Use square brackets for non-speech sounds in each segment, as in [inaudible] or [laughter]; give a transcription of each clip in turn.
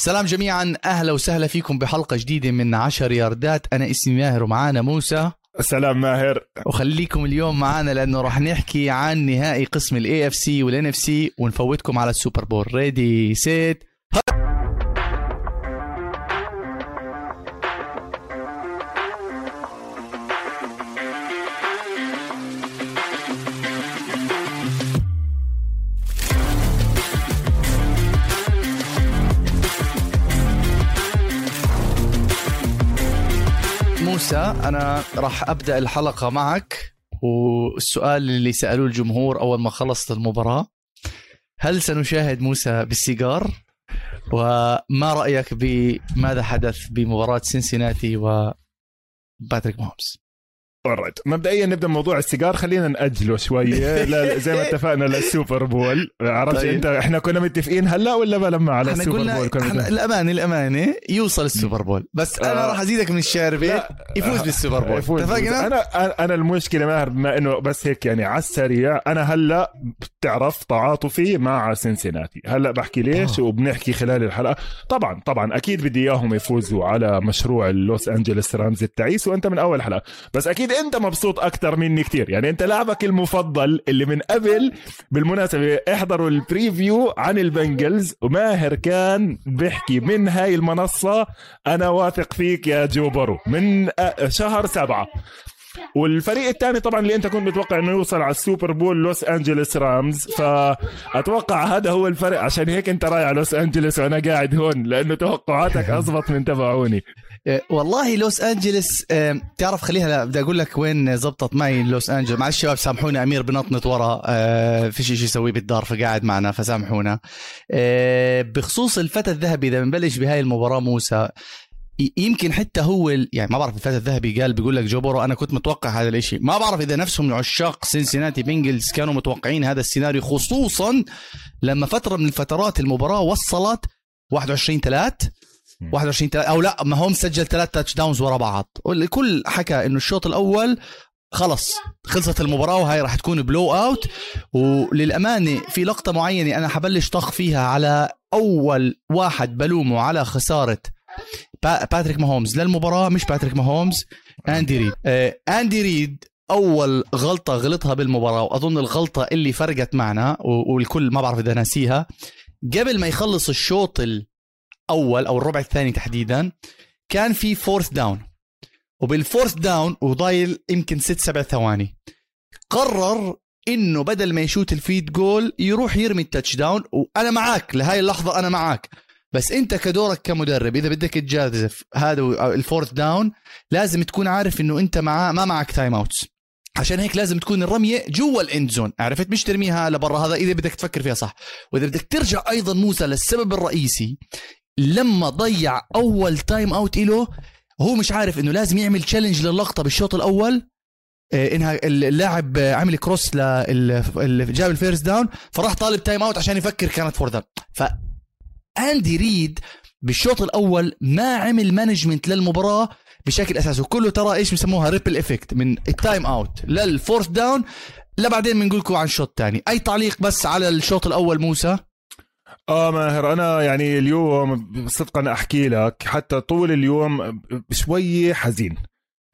سلام جميعا. أهلا وسهلا فيكم بحلقة جديدة من عشر ياردات. أنا اسمي ماهر ومعانا موسى. سلام ماهر. وخليكم اليوم معنا لأنه راح نحكي عن نهائي قسم ال AFC وال NFC ونفوتكم على ال Super Bowl. Ready set أنا راح أبدأ الحلقة معك والسؤال اللي سألوه الجمهور أول ما خلصت المباراة هل سنشاهد موسى بالسيجار؟ وما رأيك بماذا حدث بمباراة سينسيناتي وباتريك ماهومز؟ Alright. مبدئيا نبدأ موضوع السيجار خلينا نأجله شوية [laughs] لا زي ما اتفقنا لل Super Bowl عرفت طيب. أنت إحنا كنا متفقين هلا ولا ما لما على إحنا ال Super Bowl كنا إحنا؟ الامانه الامانه يوصل ال Super Bowl بس أنا آه. راح أزيدك من الشعر بيت. يفوز بال Super Bowl [laughs] يفوز. اتفقنا أنا أنا المشكلة ماهر بما إنه بس هيك يعني على السريع أنا هلا بتعرف تعاطفي مع سنسناتي هلا بحكي ليش آه. وبنحكي خلال الحلقة طبعا طبعا أكيد بدي إياهم يفوزوا على مشروع اللوس انجلوس Rams التعيس وأنت من أول حلقة بس أكيد أنت مبسوط أكثر مني كتير. يعني أنت لاعبك المفضل اللي من قبل بالمناسبة احضروا ال preview عن ال Bengals وماهر كان بيحكي من هاي المنصة أنا واثق فيك يا جو بورو. من أ- شهر سبعة. والفريق الثاني طبعا اللي أنت كنت متوقع إنه يوصل على ال Super Bowl لوس انجلوس Rams. فأتوقع هذا هو الفرق عشان هيك أنت رايح على لوس انجلوس وأنا قاعد هون لأنه توقعاتك [laughs] اضبط من تبعوني. والله لوس أنجلس إيه، تعرف خليها بدي أقول لك وين زبطت معي لوس أنجلس. معلش شباب سامحونا أمير بنطنط ورا آه، في شيء يسويه بالدار فقاعد معنا فسامحونا. آه، بخصوص الفتى الذهبي إذا بنبلش بهاي المباراة موسى يمكن حتى هو يعني ما بعرف الفتى الذهبي قال بيقول لك جو بورو أنا كنت متوقع هذا الإشي. ما بعرف إذا نفسهم عشاق سينسيناتي Bengals كانوا متوقعين هذا السيناريو خصوصا لما فترة من الفترات المباراة وصلت 21 3 21 3 أو لا ما هو مسجل ثلاث touchdowns ورا بعض. الكل حكى إنه الشوط الأول خلص خلصت المباراة وهي راح تكون blowout وللأمانة في لقطة معينة أنا حبلش طخ فيها على أول واحد بلومه على خسارة با- باتريك ماهومز للمباراة مش باتريك ماهومز اندي ريد آه اندي ريد أول غلطة غلطها بالمباراة وأظن الغلطة اللي فرقت معنا والكل ما بعرف إذا ناسيها. قبل ما يخلص الشوط الأول أو الربع الثاني تحديدا كان في fourth down وبال fourth down وضايل يمكن ست سبع ثواني. قرر إنه بدل ما يشوت ال field goal يروح يرمي ال touchdown وأنا معاك لهاي اللحظة أنا معاك. بس أنت كدورك كمدرب إذا بدك تجازف هذا ال fourth down لازم تكون عارف إنه أنت مع ما معك timeouts عشان هيك لازم تكون الرمية جوا ال end zone عرفت؟ مش ترميها لبرا. هذا إذا بدك تفكر فيها صح. وإذا بدك ترجع أيضا موسى للسبب الرئيسي لما ضيع أول timeout له هو مش عارف إنه لازم يعمل challenge للقطه بالشوط الأول. آه، إنها اللاعب عمل cross اللي جاب ال first down فراح طالب timeout عشان يفكر كانت fourth down ف اندي ريد بالشوط الأول ما عمل management للمباراة بشكل أساسي وكله ترى إيش بسموها؟ ripple effect من ال timeout لل fourth down لبعدين بنقول عن شوط تاني. أي تعليق بس على الشوط الأول موسى؟ آه ماهر أنا يعني اليوم صدقا أحكي لك حتى طول اليوم شوي حزين.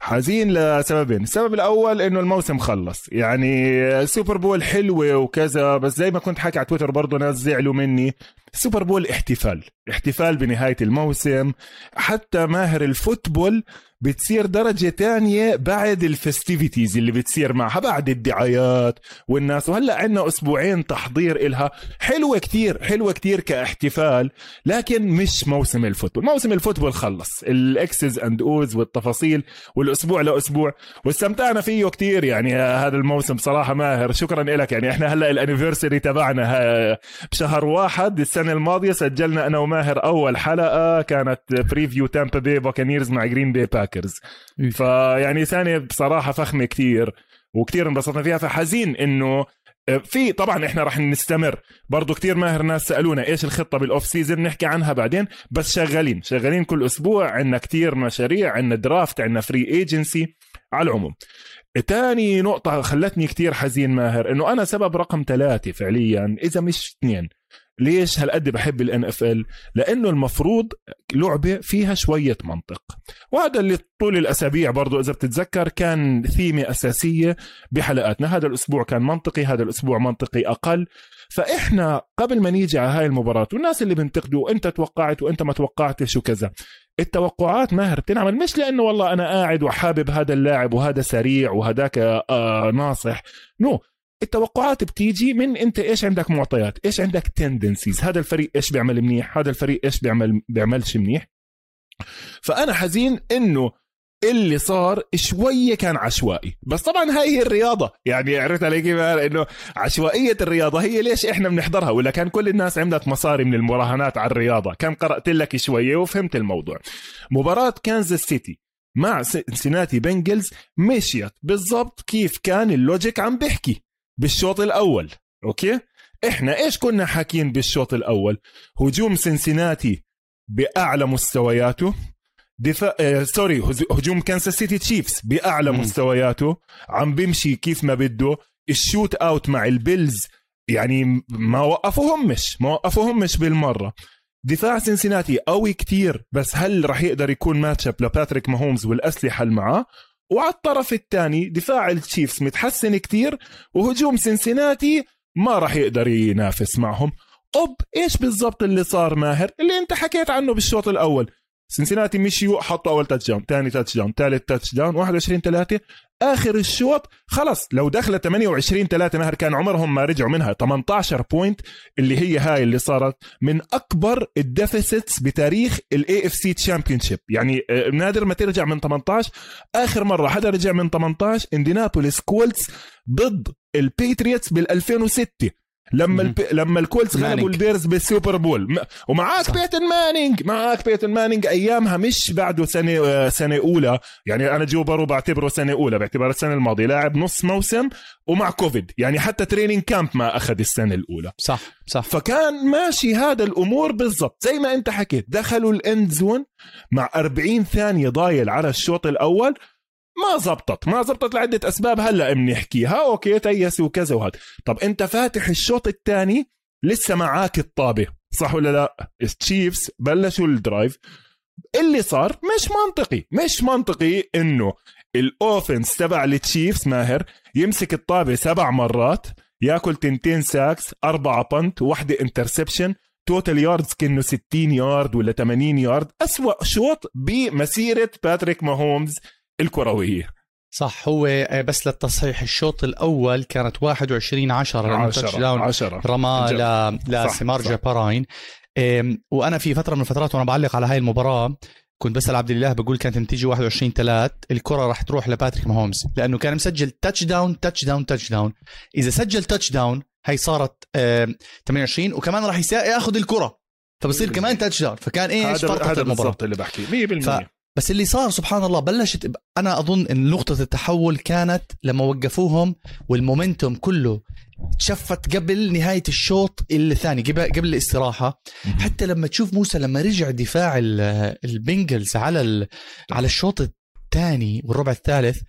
حزين لسببين. السبب الأول إنه الموسم خلص. يعني ال Super Bowl حلوة وكذا بس زي ما كنت حكي على تويتر برضه ناس زعلوا مني. ال Super Bowl احتفال احتفال بنهاية الموسم. حتى ماهر ال football بتصير درجة تانية بعد ال festivities اللي بتصير معها بعد الدعايات والناس. وهلأ عندنا أسبوعين تحضير إلها. حلوة كتير حلوة كتير كاحتفال لكن مش موسم ال football. موسم ال football خلص. ال X's and O's والتفاصيل والأسبوع لأسبوع. واستمتعنا فيه كتير يعني هذا الموسم صراحة ماهر. شكرا لك. يعني إحنا هلأ ال anniversary تبعنا ها- بشهر واحد السنة الماضية سجلنا أنا وماهر أول حلقة كانت preview تامبا بي بكانيرز مع جرين بي باكرز فيعني سنة بصراحة فخمة كتير وكتير انبسطنا فيها. فحزين إنه في طبعا إحنا راح نستمر. برضو كتير ماهر ناس سألونا إيش الخطة بال off-season نحكي عنها بعدين. بس شغالين شغالين كل أسبوع عندنا كتير مشاريع عندنا draft عندنا free agency على العموم. تاني نقطة خلتني كتير حزين ماهر إنه أنا سبب رقم ثلاثة فعليا إذا مش اثنين. ليش هالقد بحب ال NFL لأنه المفروض لعبة فيها شوية منطق. وهذا اللي طول الأسابيع برضو إذا بتتذكر كان ثيمة أساسية بحلقاتنا. هذا الأسبوع كان منطقي هذا الأسبوع منطقي أقل. فإحنا قبل ما نيجي على هاي المباراة والناس اللي بنتقدوا أنت توقعت وأنت ما توقعتش وكذا التوقعات ماهر بتنعمل. مش لأنه والله أنا قاعد وحابب هذا اللاعب وهذا سريع وهداك آه ناصح. no التوقعات بتيجي من انت إيش عندك معطيات إيش عندك tendencies هذا الفريق إيش بيعمل منيح هذا الفريق إيش بيعمل بيعملش منيح. فأنا حزين إنه اللي صار شوية كان عشوائي. بس طبعا هاي هي الرياضة. يعني عرفت علي كيف؟ إنه عشوائية الرياضة هي ليش إحنا بنحضرها؟ ولا كان كل الناس عملت مصاري من المراهنات على الرياضة؟ كان قرأت لك شوية وفهمت الموضوع. مباراة كانزاس سيتي مع سنسيناتي بنجلز مشيت بالضبط كيف كان ال logic عم بيحكي. بالشوط الأول okay؟ إحنا إيش كنا حاكين بالشوط الأول؟ هجوم سنسيناتي بأعلى مستوياته دفاع آه sorry هجوم كانساس سيتي تشيفز بأعلى مم. مستوياته عم بيمشي كيف ما بده ال shootout مع البيلز يعني ما وقفوهم مش ما وقفوهم مش بالمرة. دفاع سنسيناتي قوي كتير بس هل رح يقدر يكون matchup لباتريك ماهومز والأسلحة اللي معاه وعلى الطرف الثاني دفاع التشيفز متحسن كتير وهجوم سنسيناتي ما راح يقدر ينافس معهم. أوك إيش بالضبط اللي صار ماهر؟ اللي أنت حكيت عنه بالشوط الأول. سنسيناتي مشيوا حطوا أول touchdown ثاني touchdown ثالث touchdown 21 3 آخر الشوط خلص لو دخلت 28 3 ماهر كان عمرهم ما رجعوا منها. 18 point اللي هي هاي اللي صارت من أكبر ال deficits بتاريخ ال AFC championship يعني آه، نادر ما ترجع من 18 آخر مرة حدا رجع من 18 انديانابوليس كولتس ضد الباتريوتس بال 2006 لما الب... لما الكولتس غلبوا البيرز بال Super Bowl. ومعاك صح. بيتن مانينج. معاك بيتن مانينج أيامها مش بعده سنة آه، سنة أولى. يعني أنا جو بورو بعتبره سنة أولى باعتبار السنة الماضية. لاعب نص موسم ومع كوفيد. يعني حتى training camp ما أخذ السنة الأولى. صح صح. فكان ماشي هذا الأمور بالضبط. زي ما أنت حكيت دخلوا ال end zone مع 40 ثانية ضايل على الشوط الأول. ما زبطت ما زبطت لعدة أسباب هلأ بنحكيها okay ... تيس وكذا وهذا طب أنت فاتح الشوط الثاني لسه معاك الطابة صح ولا لا؟ التشيفز بلشوا ال drive. اللي صار مش منطقي مش منطقي إنه ال offense تبع التشيفز ماهر يمسك الطابة سبع مرات ياكل تنتين sacks أربعة punt وحدة interception total yards كأنه 60 يارد ولا 80 يارد أسوأ شوط بمسيرة باتريك ماهومز الكروية. صح هو آه، بس للتصحيح الشوط الأول كانت 21 10 10 10 رمى لسماجي بيراين وأنا في فترة من الفترات وأنا بعلق على هاي المباراة كنت بسأل عبد الله بقول كانت النتيجه 21 3 الكرة راح تروح لباتريك ماهومز لأنه كان مسجل تاتش داون تاتش داون تاتش داون إذا سجل تاتش داون هي صارت 28 وكمان راح ياخذ الكرة فبصير كمان touchdown فكان إيش؟ هذا بالضبط اللي بحكي 100% بس اللي صار سبحان الله بلشت أنا أظن إن نقطة التحول كانت لما وقفوهم وال momentum كله shifted قبل نهاية الشوط الثاني قبل قبل الاستراحة. حتى لما تشوف موسى لما رجع دفاع البنجلز على على الشوط الثاني والربع الثالث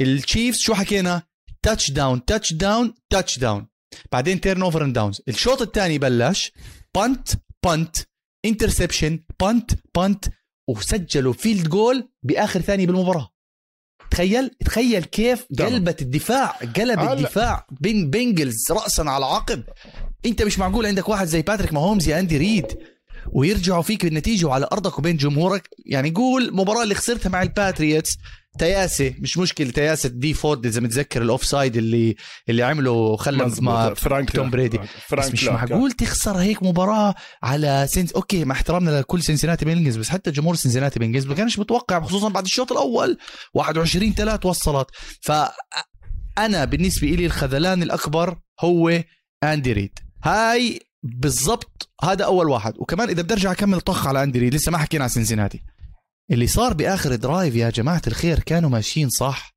التشيفز شو حكينا؟ touchdown touchdown touchdown بعدين turnover on downs الشوط الثاني بلش punt punt interception punt punt وسجلوا field goal بآخر ثانية بالمباراة. تخيل تخيل كيف قلبت الدفاع قلب الدفاع بين بينجلز راسا على عقب أنت مش معقول عندك واحد زي باتريك ماهومز يا أندي ريد ويرجعوا فيك بالنتيجة وعلى أرضك وبين جمهورك؟ يعني قول المباراه اللي خسرتها مع الباتريوتس تياسي مش مشكله تياسه دي فورد إذا متذكر ال offside اللي اللي عمله خلى مع فرانك توم بريدي. فرانك بس مش معقول تخسر هيك مباراة على سنس أوكي مع احترامنا لكل سنسناتي بينجز بس حتى جمهور سنسناتي بينجز ما كانش متوقع خصوصا بعد الشوط الأول. 21 3 وصلت. ف أنا بالنسبة لي الخذلان الأكبر هو أندي ريد. هاي بالضبط هذا أول واحد. وكمان إذا بدي أرجع أكمل طخ على أندي ريد لسه ما حكينا عن سنسناتي اللي صار بآخر drive يا جماعة الخير كانوا ماشيين صح.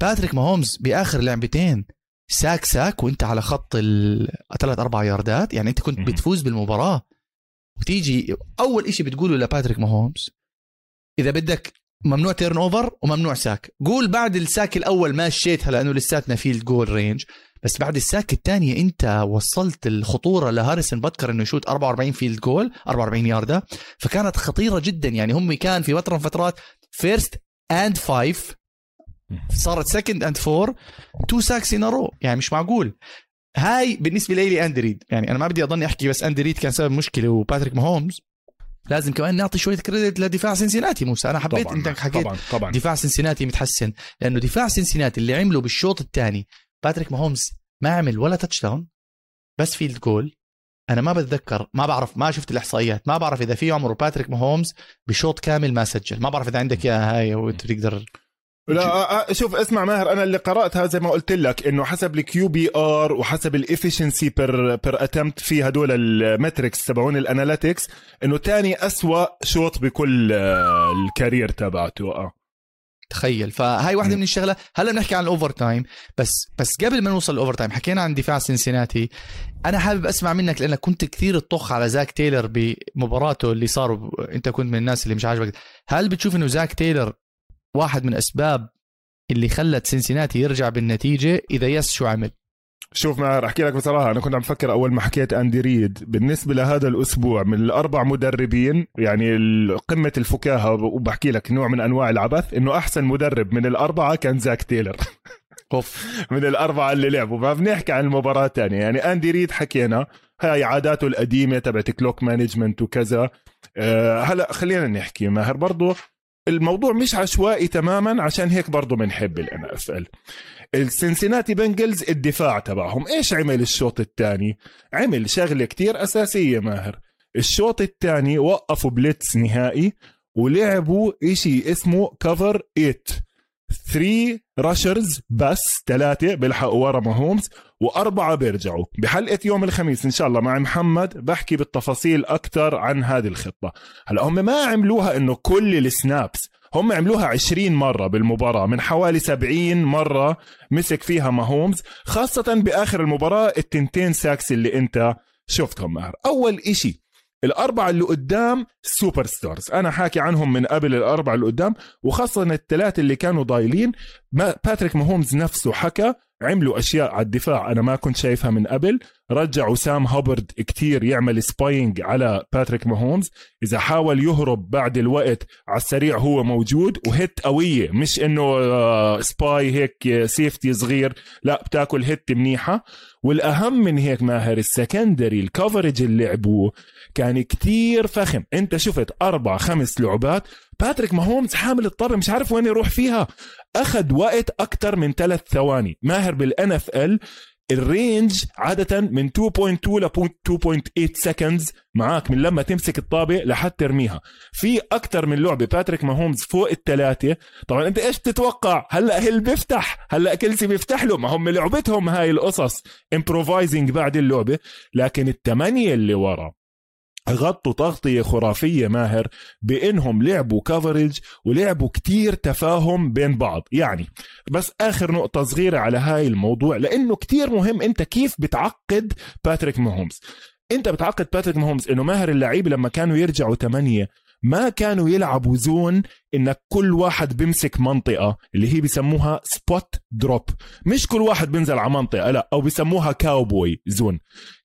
باتريك ماهومز بآخر لعبتين sack sack وانت على خط الثلاث أربع ياردات يعني انت كنت بتفوز بالمباراة. وتيجي أول إشي بتقوله لباتريك ماهومز إذا بدك ممنوع turnover وممنوع sack قول بعد ال sack الأول مشيتها لأنه لساتنا field goal range بس بعد ال sack الثانية انت وصلت الخطورة لهاريسون بتكر انه يشوت 44 field goal 44 يارده فكانت خطيرة جدا. يعني هم كان في فترة من فترات first and five صارت second and four two sacks in a row يعني مش معقول. هاي بالنسبة لي أندي ريد يعني أنا ما بدي أضلني أحكي بس أندي ريد كان سبب مشكلة وباتريك ماهومز. لازم كمان نعطي شوية credit لدفاع سنسيناتي موسى. أنا حبيت طبعاً. انت حكيت طبعا طبعا. دفاع سنسيناتي متحسن. لأنه دفاع سنسيناتي اللي عمله بالشوط الثاني باتريك ماهومز ما عمل ولا touchdown بس field goal أنا ما بتذكر ما بعرف ما شفت الإحصائيات ما بعرف إذا في عمره باتريك ماهومز بشوط كامل ما سجل. ما بعرف إذا عندك اياها هاي وانت تقدر لا شوف اسمع ماهر أنا اللي قرأتها زي ما قلت لك إنه حسب ال QBR وحسب ال efficiency per per attempt في هدول ال metrics تبعون ال analytics إنه تاني أسوأ شوط بكل آه، ال career تبعته. آه. تخيل. فهاي واحدة. من الشغلات هلا بنحكي عن ال over time بس بس قبل ما نوصل ال overtime حكينا عن دفاع سنسيناتي. أنا حابب أسمع منك لأنك كنت كثير تطخ على زاك تايلر بمباراته اللي صار أنت كنت من الناس اللي مش عاجبك. هل بتشوف إنه زاك تايلر واحد من أسباب اللي خلت سنسيناتي يرجع بالنتيجة إذا yes شو عمل؟ شوف ماهر أحكي لك بصراحة أنا كنت عم فكر أول ما حكيت أندي ريد. بالنسبة لهذا الأسبوع من الأربع مدربين يعني قمة الفكاهة وبحكي لك نوع من أنواع العبث إنه أحسن مدرب من الأربعة كان زاك تايلر [laughs] أوف. من الأربعة اللي لعبوا. ما بنحكي عن المباراة الثانية يعني أندي ريد حكينا هاي عاداته القديمة تبعت clock management وكذا. أه هلا خلينا نحكي ماهر. برضو الموضوع مش عشوائي تماما عشان هيك برضو بنحب ال NFL السنسيناتي بنجلز الدفاع تبعهم. إيش عمل الشوط الثاني؟ عمل شغلة كتير أساسية ماهر. الشوط الثاني وقفوا blitz نهائي ولعبوا إشي اسمه cover 8 3 rushers بس ثلاثة بيلحقوا ورا ماهومز وأربعة بيرجعوا. بحلقة يوم الخميس إن شاء الله مع محمد بحكي بالتفاصيل أكثر عن هذه الخطة. هلا هم ما عملوها إنه كل ال snaps هم عملوها 20 مرة بالمباراة من حوالي 70 مرة مسك فيها ماهومز خاصة بآخر المباراة التنتين sacks اللي أنت شفتهم. ماهر أول إشي الأربعة اللي قدام superstars أنا حاكي عنهم من قبل الأربعة اللي قدام وخاصة الثلاثة اللي كانوا ضايلين. باتريك ماهومز نفسه حكى عملوا أشياء على الدفاع أنا ما كنت شايفها من قبل. رجعوا سام هوبرد كتير يعمل spying على باتريك ماهومز إذا حاول يهرب بعد الوقت على السريع هو موجود و hit قوية. مش آه، spy هيك safety صغير. لا بتاكل hit منيحة. والأهم من هيك ماهر ال secondary ال coverage اللي لعبوه كان كتير فخم. انت شفت أربع خمس لعبات. باتريك ماهومز حامل الطابة مش عارف وين يروح فيها. أخذ وقت أكثر من ثلاث ثواني. ماهر بال NFL ال range عادة من 2.2 ل 2.8 seconds معاك من لما تمسك الطابة لحد ترميها. في أكثر من لعبة باتريك ماهومز فوق الثلاثة. طبعا أنت إيش تتوقع؟ هلأ هيل بيفتح. هلأ كلسي بيفتح له. ما هم لعبتهم هاي القصص. improvising بعد اللعبة. لكن الثمانية اللي ورا. غطوا تغطية خرافية ماهر بإنهم لعبوا coverage ولعبوا كتير تفاهم بين بعض. يعني بس آخر نقطة صغيرة على هاي الموضوع لأنه كتير مهم أنت كيف بتعقد باتريك ماهومز أنت بتعقد باتريك ماهومز إنه ماهر اللعيبة لما كانوا يرجعوا ثمانية ما كانوا يلعبوا zone إنك كل واحد بيمسك منطقة اللي هي بيسموها spot drop مش كل واحد بينزل على منطقة لا أو بيسموها cowboy zone.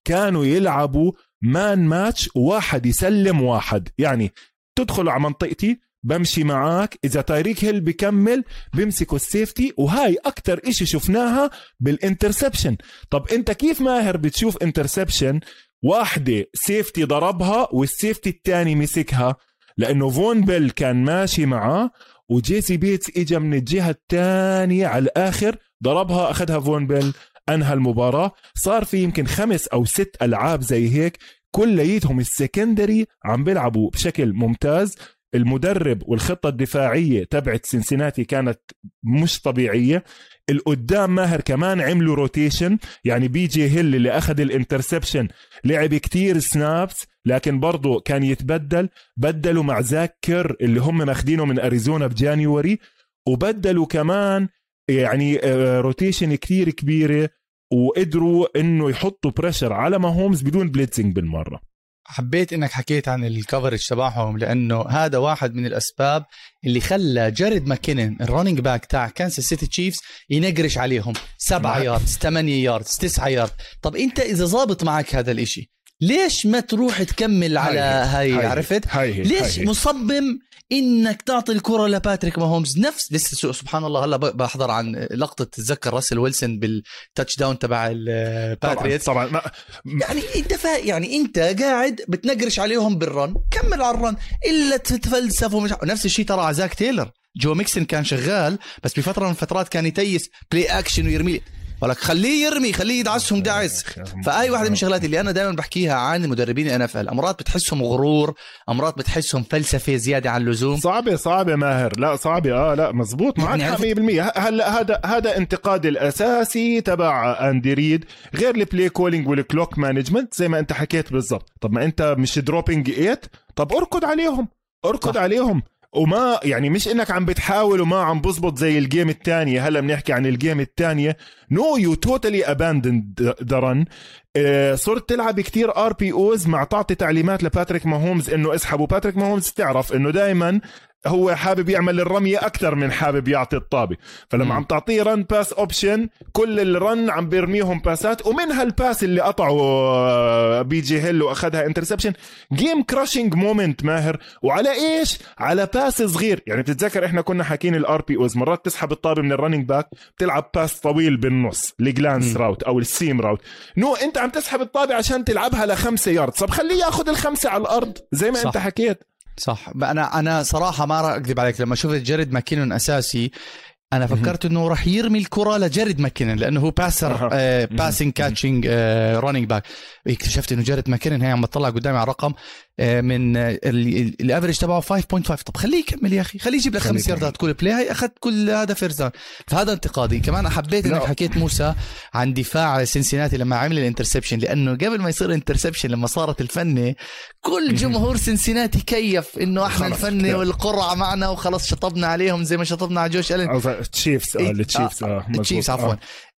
كانوا يلعبوا man match وواحد يسلم واحد. يعني تدخل على منطقتي بمشي معك إذا تايريك هيل بكمل بيمسكوا ال safety وهاي أكتر إشي شفناها بال interception. طب أنت كيف ماهر بتشوف interception؟ واحدة safety ضربها وال safety الثاني مسكها لأنه فون بيل كان ماشي معاه وجيسي بيتس اجى من الجهة الثانية على الآخر ضربها أخذها فون بيل. أنهى المباراة. صار في يمكن خمس أو ست ألعاب زي هيك. كليتهم ال secondary عم بيلعبوا بشكل ممتاز. المدرب والخطة الدفاعية تبعت سنسيناتي كانت مش طبيعية. القدام ماهر كمان عملوا rotation يعني بي جي هيل اللي أخذ ال interception لعب كتير snaps لكن برضه كان يتبدل. بدلوا مع زاك كير اللي هم ماخدينه من أريزونا ب January. وبدلوا كمان يعني rotation كتير كبيرة وقدروا إنه يحطوا pressure على ماهومز بدون blitzing بالمرة. حبيت إنك حكيت عن ال coverage تبعهم لأنه هذا واحد من الأسباب اللي خلى جاريد ماكينن ال running back تاع كانساس سيتي تشيفز ينقرش عليهم. سبعة yards ثمانية yards تسعة يارد طب أنت إذا ظابط معك هذا الإشي ليش ما تروح تكمل على هاي, هاي عرفت؟ هاي هي ليش هاي مصمم إنك تعطي الكره لباتريك ماهومز؟ نفس لسه سبحان الله هلا بحضر عن لقطة تتذكر راسل ويلسون بال touchdown تبع الباتريوتس طبعا, طبعا. ما يعني أنت فا يعني أنت قاعد بتنقرش عليهم بال run كمل على ال run إلا تتفلسف ومش نفس الشيء ترى على زاك تايلر. جو ميكسن كان شغال بس بفترة من الفترات كان يتيس play action ويرمي ولك خليه يرمي خليه يدعسهم دعس فأي واحدة من الشغلات اللي أنا دائما بحكيها عن مدربين NFL امرات بتحسهم غرور امرات بتحسهم فلسفة زيادة عن اللزوم. صعبة صعبة ماهر. لا صعبة. آه لا مزبوط. معك يعني 100% هلا هذا هذا انتقاد الأساسي تبع أندي ريد؟ غير ال play calling وال clock management زي ما أنت حكيت بالضبط. طب ما أنت مش dropping 8 طب أركض عليهم. أركض صح. عليهم. وما يعني مش إنك عم بتحاول وما عم بزبط زي ال game الثانية هلأ بنحكي عن ال game الثانية no you totally abandoned the run صرت تلعب كتير RPOs مع تعطي تعليمات لباتريك ماهومز إنه اسحبوا باتريك ماهومز تعرف إنه دائما هو حابب يعمل الرميه أكثر من حابب يعطي الطابة. فلما م. عم تعطيه run pass option كل ال run عم بيرميهم باسات ومنها ال pass اللي قطعه آه، بي جي هيل وأخذها interception game crushing moment ماهر. وعلى إيش؟ على pass صغير. يعني بتتذكر إحنا كنا حاكين ال RPOs مرات تسحب الطابة من ال running back بتلعب pass طويل بالنص ال glance route أو ال seam route no أنت عم تسحب الطابة عشان تلعبها لخمسة يارد طب خليه ياخذ الخمسة على الأرض زي ما صح. انت حكيت. صح. أنا أنا صراحة ما راح أكذب عليك لما شفت جريد ماكينون أساسي أنا فكرت إنه راح يرمي الكرة لجريد ماكينن لأنه هو passer passing catching running back اكتشفت إنه جريد ماكينن هي عم تطلع قدامي على الرقم من ال average تبعه 5.5 طب خليه يكمل يا أخي. خليه يجيب لك خمس ياردات. كل play هي أخذت كل هذا first down فهذا انتقادي. كمان حبيت إنك حكيت موسى عن دفاع سنسيناتي لما عمل ال interception لأنه قبل ما يصير interception لما صارت الفنة كل جمهور سنسيناتي كيف إنه إحنا الفنة والقرعة معنا وخلص شطبنا عليهم زي ما شطبنا على جوش ألين. تشيفز آه التشيفز آه التشيفز عفوا.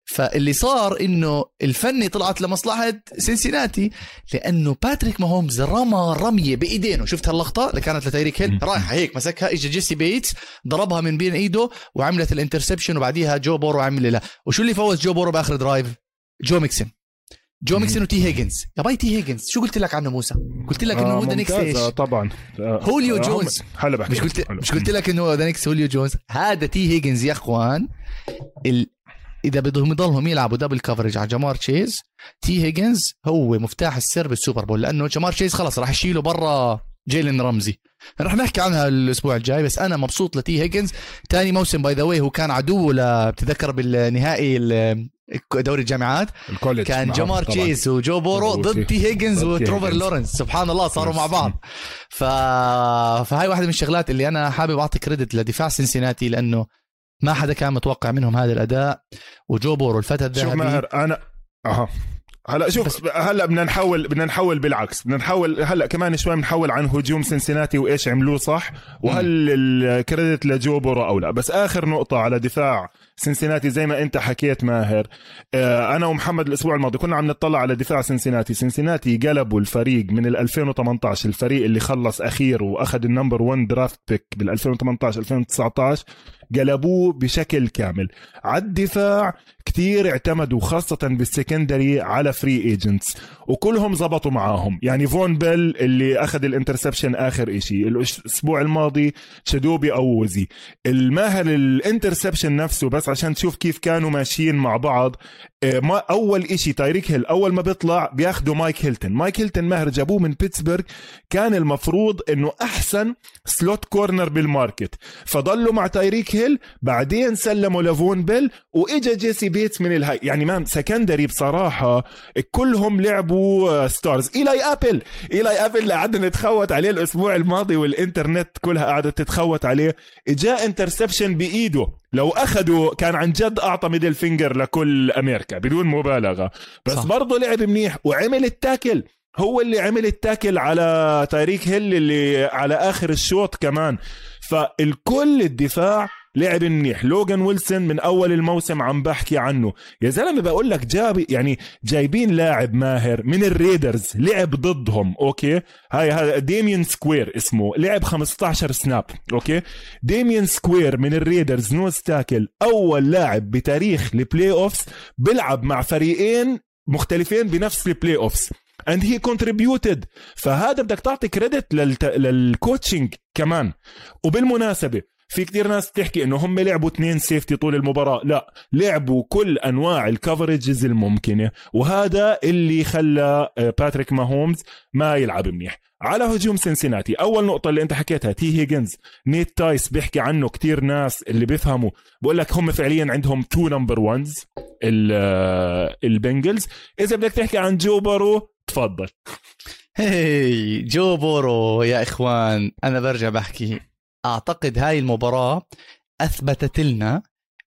فاللي صار إنه الفني طلعت لمصلحة سنسيناتي لأنه باتريك ماهومز رمى رمية بإيدينه. شفت هاللقطة؟ اللي كانت لتايريك هيل رايحة هيك مسكها اجى جيسي بيتس ضربها من بين إيده وعملت ال interception وبعديها جو بورو عمل لها. وشو اللي فوز جو بورو بآخر drive؟ جو ميكسن. جو ميكسن وتي هيجنز. يا باي تي هيجنز شو قلت لك عنه موسى؟ قلت لك إنه هو the next إيش؟ طبعا. هوليو جونز. هلا بحكي مش قلت مش قلت لك إنه the next هوليو جونز؟ هذا تي هيجنز يا إخوان ال... إذا بدهم يضلهم يلعبوا double coverage على جمار تشيز تي هيجنز هو مفتاح السر بالسوبر بول لأنه جمار تشيز خلص راح يشيله برا جيلين رمزي. رح نحكي عنها الأسبوع الجاي بس أنا مبسوط لتي هيجنز. ثاني موسم by the way هو كان عدو بتذكر بالنهائي دوري الجامعات. ال college كان جمار تشيز وجو بورو ضد تي هيجنز وتريفور لورنس. سبحان الله صاروا مع بعض. ف... فهاي واحدة من الشغلات اللي أنا حابب أعطي credit لدفاع سنسيناتي لأنه ما حدا كان متوقع منهم هذا الأداء وجو بورو الفتى الذهبي. شوف ماهر أنا أها. هلا شوف. هلا بدنا نحول بدنا نحول بالعكس. بدنا نحول هلا كمان شوي بنحول عن هجوم سنسناتي وإيش عملوه صح؟ وهل ال credit لجو بورو أو لا. بس آخر نقطة على دفاع سنسناتي زي ما أنت حكيت ماهر آه، أنا ومحمد الأسبوع الماضي كنا عم نطلع على دفاع سنسناتي سنسناتي قلبوا الفريق من ال 2018 الفريق اللي خلص أخير وأخذ ال number 1 draft pick بال 2018 2019 قلبوه بشكل كامل. على الدفاع كتير اعتمدوا خاصة بال secondary على free agents وكلهم زبطوا معاهم. يعني فون بيل اللي أخذ ال interception آخر إشي الأسبوع الماضي شيدوبي أووزي الماهر ال interception نفسه بس عشان تشوف كيف كانوا ماشيين مع بعض آه، ما أول إشي تايريك هيل أول ما بيطلع بياخدوا مايك هيلتون. مايك هيلتون ماهر جابوه من بيتسبرغ كان المفروض إنه أحسن slot corner بال market فضلوا مع تايريك هيل بعدين سلموا لفون بيل وإجا جيسي بيتس من ال high. يعني man secondary بصراحة كلهم لعبوا stars. إيلاي أبل. إيلاي أبل اللي قعدنا نتخوت عليه الأسبوع الماضي والإنترنت كلها قعدت تتخوت عليه. جاء interception بإيده. لو أخذوا كان عن جد أعطى middle finger لكل أمريكا بدون مبالغة. بس برضه لعب منيح وعمل ال tackle. هو اللي عمل ال tackle على تاريك هيل اللي على آخر الشوط كمان. فالكل الدفاع لعب منيح. لوغان ويلسون من أول الموسم عم بحكي عنه. يا زلمة بقول لك جاب يعني جايبين لاعب ماهر من الريدرز. لعب ضدهم. أوكي؟ هاي هذا ديميان سكوير اسمه. لعب 15 snap. أوكي؟ ديميان سكوير من الريدرز. nose tackle أول لاعب بتاريخ ال playoffs. بيلعب مع فريقين مختلفين بنفس ال playoffs. and he contributed فهذا بدك تعطي credit. لل coaching كمان. وبالمناسبة في كتير ناس بتحكي إنه هم لعبوا اثنين safety طول المباراة. لا لعبوا كل أنواع ال coverages الممكنة وهذا اللي خلى باتريك ماهومز ما يلعب منيح. على هجوم سنسيناتي أول نقطة اللي أنت حكيتها تي هيجنز نيت تايس بيحكي عنه كتير ناس اللي بيفهموا. بقول لك هم فعليا عندهم two number ones البنجلز. إذا بدك تحكي عن جو بارو تفضل. هي جو بورو يا إخوان أنا برجع بحكي. أعتقد هاي المباراة أثبتت لنا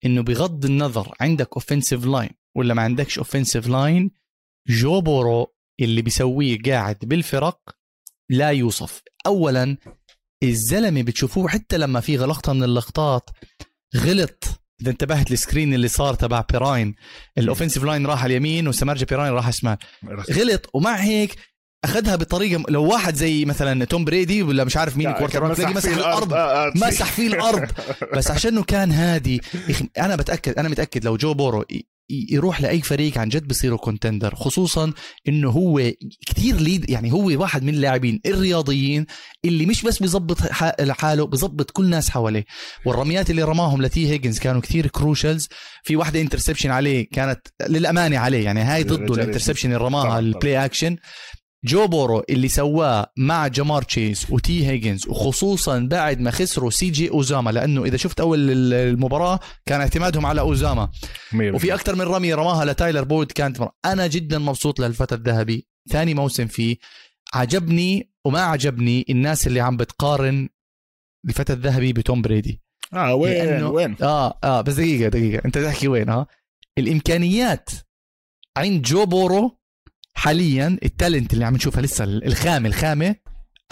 إنه بغض النظر عندك offensive line ولا ما عندكش offensive line جو بورو اللي بيسويه قاعد بالفرق لا يوصف. اولا الزلمة بتشوفوه حتى لما في غلطة من اللقطات غلط. إذا انتبهت ال screen اللي صار تبع بيراين ال offensive line راح على اليمين وسماجي بيراين راح الشمال. غلط ومع هيك أخذها بطريقة لو واحد زي مثلا توم بريدي ولا مش عارف مين ال quarter تلاقي مسح الأرض. آه، مسح فيه الأرض. [laughs] بس عشانه كان هادي. أنا بتأكد أنا متأكد لو جو بورو يروح لأي فريق عن جد بصيروا contender خصوصا إنه هو كثير lead يعني هو واحد من اللاعبين الرياضيين اللي مش بس بيظبط حاله بيظبط كل الناس حواليه. والرميات اللي رماهم لتي هيجنز كانوا كثير crucials في واحدة interception عليه كانت للأمانة عليه يعني هاي ضده ال interception اللي رماها ال play action جو بورو اللي سواه مع جمار تشيز وتي هيجنز وخصوصا بعد ما خسروا سي جي أوزاما لأنه إذا شفت أول المباراة كان اعتمادهم على أوزاما. وفي أكثر من رمية رماها لتايلر بويد كانت. أنا جدا مبسوط للفتى الذهبي. ثاني موسم فيه عجبني وما عجبني الناس اللي عم بتقارن الفتى الذهبي بتوم بريدي. آه وين؟ وين؟ آه آه بس دقيقة دقيقة. أنت تحكي وين آه الإمكانيات عند جو بورو حاليا ال talent اللي عم نشوفها لسه الخامة الخامة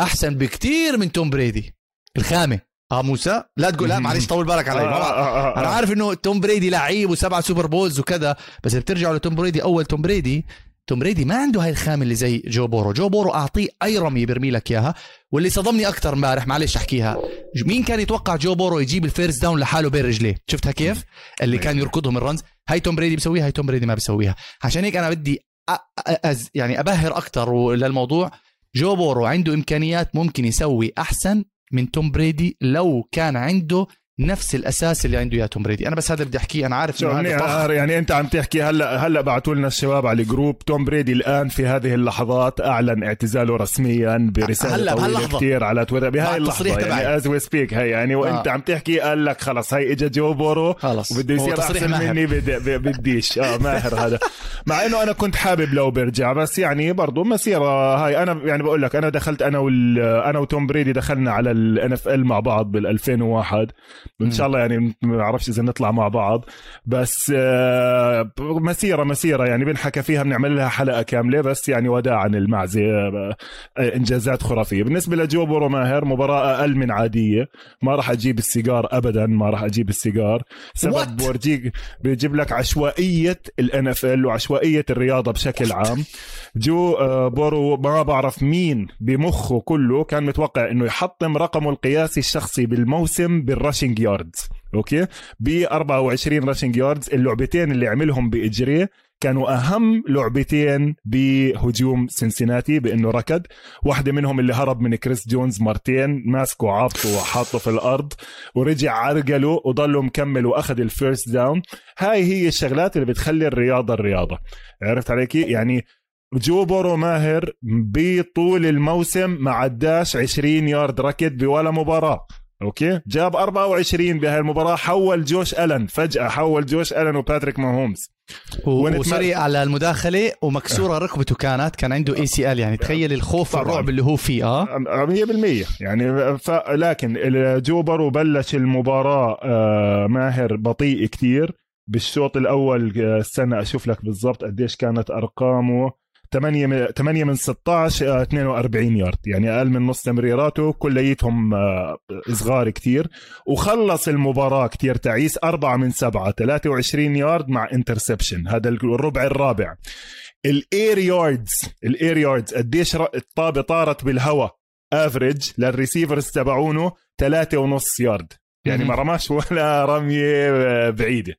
أحسن بكتير من توم بريدي الخامة. آه موسى؟ لا تقول لا معلش طول بالك علي. [laughs] آه آه آه أنا عارف إنه توم بريدي لعيب وسبعة Super Bowls وكذا بس بترجعوا لتوم بريدي أول توم بريدي توم بريدي ما عنده هاي الخامة اللي زي جو بورو. جو بورو أعطيه أي رمي بيرمي لك إياها واللي صدمني أكثر امبارح معلش أحكيها. مين كان يتوقع جو بورو يجيب ال first down لحاله بين رجليه؟ شفتها كيف؟ اللي كان يركضهم ال runs. هاي توم بريدي بيسويها هاي توم بريدي ما بيسويها. عشان هيك أنا بدي أز يعني أبهر أكثر للموضوع. جو بورو عنده إمكانيات ممكن يسوي أحسن من توم بريدي لو كان عنده نفس الأساس اللي عنده إياه توم بريدي. أنا بس هذا بدي أحكيه أنا عارف إنه هذا يعني أنت عم تحكي هلأ هلأ بعثوا لنا الشباب على الجروب. توم بريدي الآن في هذه اللحظات أعلن اعتزاله رسميا برسالة هلأ طويلة كثير على تويتر. بهاي اللحظة يعني as we speak هي يعني وأنت آه. عم تحكي قال لك خلص هي اجى جو بورو خلص. وبده يصير أحسن ماهر. مني بديش. آه ماهر هذا. [laughs] مع إنه أنا كنت حابب لو برجع بس يعني برضه مسيرة هاي. أنا يعني بقول لك أنا دخلت أنا وال أنا وتوم بريدي دخلنا على ال NFL مع بعض بال 2001 وان شاء الله يعني ما بعرفش إذا نطلع مع بعض. بس آه، مسيرة مسيرة يعني بنحكى فيها بنعمل لها حلقة كاملة بس يعني وداعا المعزة آه، إنجازات خرافية. بالنسبة لجو بورو ماهر مباراة أقل من عادية. ما راح أجيب السيجار ابدا ما راح أجيب السيجار. سبب بورجيك بيجيب لك عشوائية ال NFL وعشوائية الرياضة بشكل عام. جو آه، بورو ما بعرف مين بمخه كله كان متوقع إنه يحطم رقمه القياسي الشخصي بالموسم بال rushing yards أوكي ب 24 rushing yards اللعبتين اللي عملهم بإجريه كانوا أهم لعبتين بهجوم سنسناتي بإنه ركض. واحدة منهم اللي هرب من كريس جونز مرتين ماسكه عابطه وحاطه في الأرض ورجع عرقله وضله مكمل وأخذ ال first down هاي هي الشغلات اللي بتخلي الرياضة الرياضة. عرفت علي كيف؟ يعني جو بورو ماهر بطول الموسم ما عداش 20 يارد ركض بولا مباراة. أوكي؟ جاب 24 بهاي المباراة. حول جوش ألن. فجأة حول جوش ألن وباتريك ماهومز. وسريع على المداخلة ومكسورة ركبته كانت. كان عنده ACL يعني تخيل الخوف والرعب اللي هو فيه آه. 100% يعني ف... لكن جو بورو بلش المباراة آه ماهر بطيء كتير. بالشوط الأول استنى أشوف لك بالضبط قديش كانت أرقامه. 8 من 8 من 16 42 يارد. يعني أقل من نص تمريراته كليتهم آه، صغار كتير. وخلص المباراة كتير تعيس 4 من 7 23 يارد مع interception. هذا الربع الرابع. ال air yards ال air yards قديش الطابة طارت بالهواء. افريج لل receivers تبعونه ثلاثة ونص يارد. يعني ما رماش ولا رمية آه، بعيدة.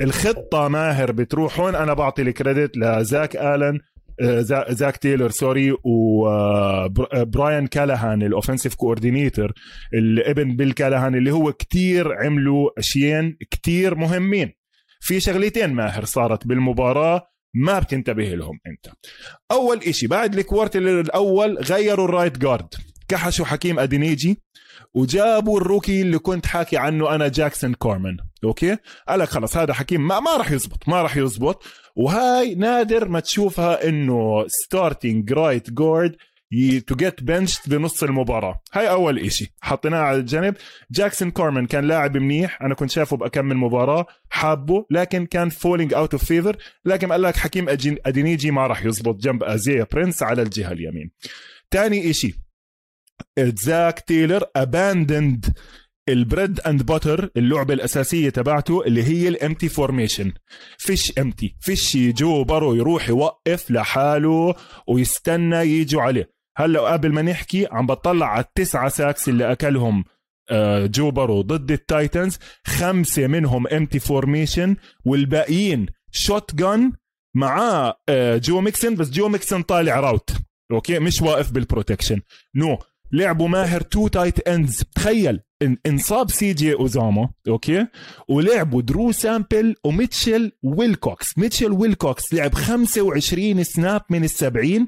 الخطة ماهر بتروح هون. أنا بعطي ال credit لزاك آه، زاك تايلر sorry وبراين كالهان ال offensive coordinator الابن بيل كالهان اللي هو كتير عملوا اشيين كتير مهمين. في شغلتين ماهر صارت بالمباراة ما بتنتبه لهم أنت. أول إشي بعد ال quarter الأول غيروا ال right guard. كحشوا حكيم أدينيجي وجابوا ال rookie اللي كنت حاكي عنه أنا جاكسون كورمان. أوكي؟ قال لك خلص هذا حكيم ما, ما راح يزبط ما راح يزبط. وهاي نادر ما تشوفها إنه starting right guard to get benched بنص المباراة. هاي أول إشي حطيناه على الجنب. جاكسون كورمان كان لاعب منيح أنا كنت شايفه بكمل مباراة حابه لكن كان falling out of favor لكن قال لك حكيم أدينيجي ما راح يزبط جنب آيزيا برنس على الجهة اليمين. تاني إشي زاك تيلر abandoned ال bread and butter اللعبه الاساسيه تبعته اللي هي ال empty formation فيش empty فيش جو برو يروح يوقف لحاله ويستنى يجوا عليه. هلا قبل ما نحكي عم بطلع على التسعة sacks اللي أكلهم آه، جو برو ضد التايتنز. خمسة منهم empty formation والباقيين shotgun معاه جو ميكسن بس جو ميكسن طالع route أوكي مش واقف بال protection no لعبوا ماهر two tight ends. تخيل إنصاب سي جي أوزاما okay؟ ولعبوا درو سامبل وميتشل ويلكوكس. ميتشل ويلكوكس لعب 25 snap من ال 70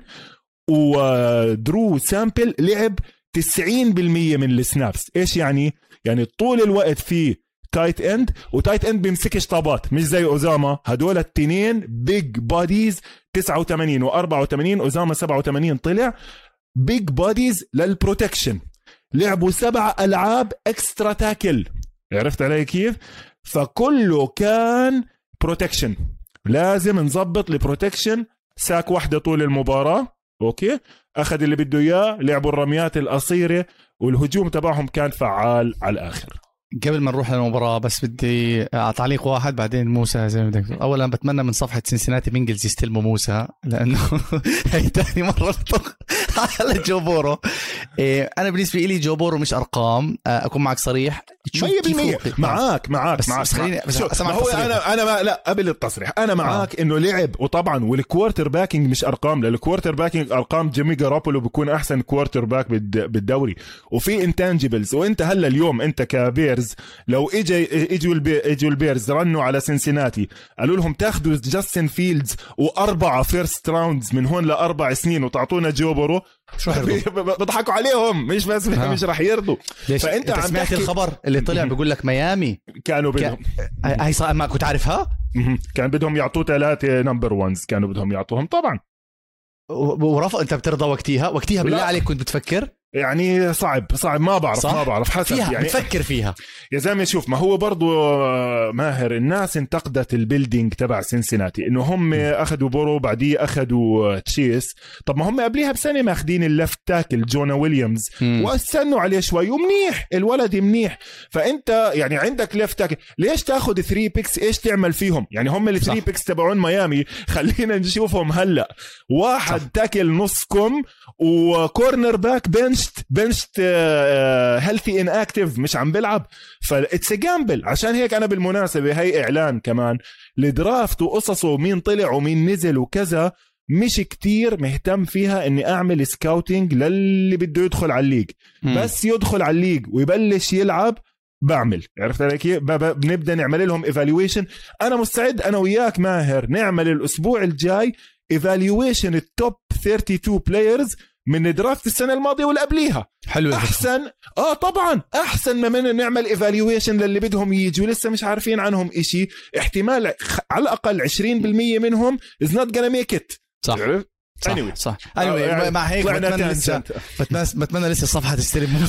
ودرو سامبل لعب 90% من ال snaps. إيش يعني؟ يعني طول الوقت في tight end و tight end بيمسكش طابات. مش زي أوزاما. هدول التنين big bodies 89 و84 أوزاما 87 طلع. big bodies لل protection. لعبوا سبع ألعاب extra tackle. عرفت علي كيف؟ فكله كان protection. لازم نظبط ال protection. sack واحدة طول المباراة. okay؟ أخذ اللي بده إياه. لعبوا الرميات القصيرة والهجوم تبعهم كان فعال على الآخر. قبل ما نروح للمباراة بس بدي تعليق واحد بعدين موسى زي ما بدك اولا بتمنى من صفحة سنسناتي بنجلز يستلموا موسى لأنه [laughs] هي ثاني مرة على جو بورو إيه أنا بالنسبة لي جو بورو مش أرقام. آه، أكون معك صريح. 100% معك معك بس معك بس خليني بس اسمع هو أنا أنا ما لا قبل التصريح. أنا معك آه. إنه لعب وطبعا وال quarterbacking مش أرقام لل quarterbacking أرقام جيمي جارابولو بيكون أحسن quarterback بالدوري. وفي intangibles وأنت هلأ اليوم أنت كبيرز لو اجى اجوا اجوا البيرز رنوا على سنسناتي قالوا لهم تاخذوا جاستن فيلدز وأربعة first rounds من هون لأربع سنين وتعطونا جوبرو [laughs] شو [laughs] بضحكوا عليهم مش بس آه. مش راح يرضوا. ليش؟ فأنت عم سمعت الخبر اللي طلع بيقول لك ميامي كانوا بدهم. هاي صار ما كنت عارفها؟ كان بدهم يعطوه ثلاثة number ones كانوا بدهم يعطوهم طبعا. ورفض أنت بترضى وقتها؟ وقتها بالله عليك كنت بتفكر؟ يعني صعب صعب ما بعرف صح؟ ما بعرف حسب فيها يعني. بتفكر فيها. يا زلمة شوف ما هو برضو آه، ماهر الناس انتقدت ال building تبع سنسناتي إنه هم أخذوا بورو بعديه أخذوا تشيس. طب ما هم قبليها بسنة ماخذين ال left tackle جونا ويليامز. وأستنوا عليه شوي ومنيح الولد منيح. فأنت يعني عندك left tackle. ليش تاخذ 3 picks إيش تعمل فيهم؟ يعني هم ال 3 picks تبعون ميامي خلينا نشوفهم هلأ. واحد صح. tackle نص كم و cornerback benched benched healthy inactive مش عم بلعب فات جامبل عشان هيك أنا بالمناسبة هي إعلان كمان ال draft وقصصه ومين طلع ومين نزل وكذا. مش كتير مهتم فيها إني أعمل scouting للي بده يدخل على ال league. بس يدخل على ال league ويبلش يلعب بعمل. عرفت علي كيف؟ بنبدأ نعمل لهم evaluation أنا مستعد أنا وياك ماهر نعمل الأسبوع الجاي evaluation ال top 32 players من draft السنة الماضية واللي قبليها. حلو احسن آه طبعا. أحسن ما من نعمل evaluation للي بدهم يجوا. لسه مش عارفين عنهم إشي. احتمال على الأقل 20% منهم is not gonna make it صح. صح anyway. صح. anyway. يعني مع هيك بتمنى لسه. بتمنى لسه الصفحة تستلم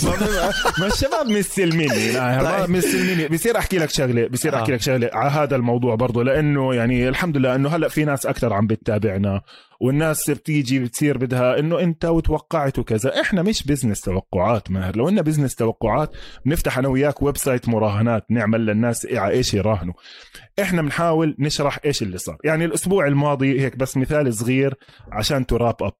ما الشباب مستلميني طيب. مستلميني بصير أحكي لك شغلة بصير أحكي آه. لك شغلة على هذا الموضوع برضه لأنه يعني الحمد لله أنه هلأ في ناس أكثر عم بتتابعنا. والناس بتيجي بتصير بدها إنه أنت وتوقعت وكذا. إحنا مش business توقعات ماهر. لو إنه business توقعات بنفتح أنا وياك website مراهنات نعمل للناس إيش يراهنوا. إحنا بنحاول نشرح إيش اللي صار. يعني الأسبوع الماضي هيك بس مثال صغير عشان wrap up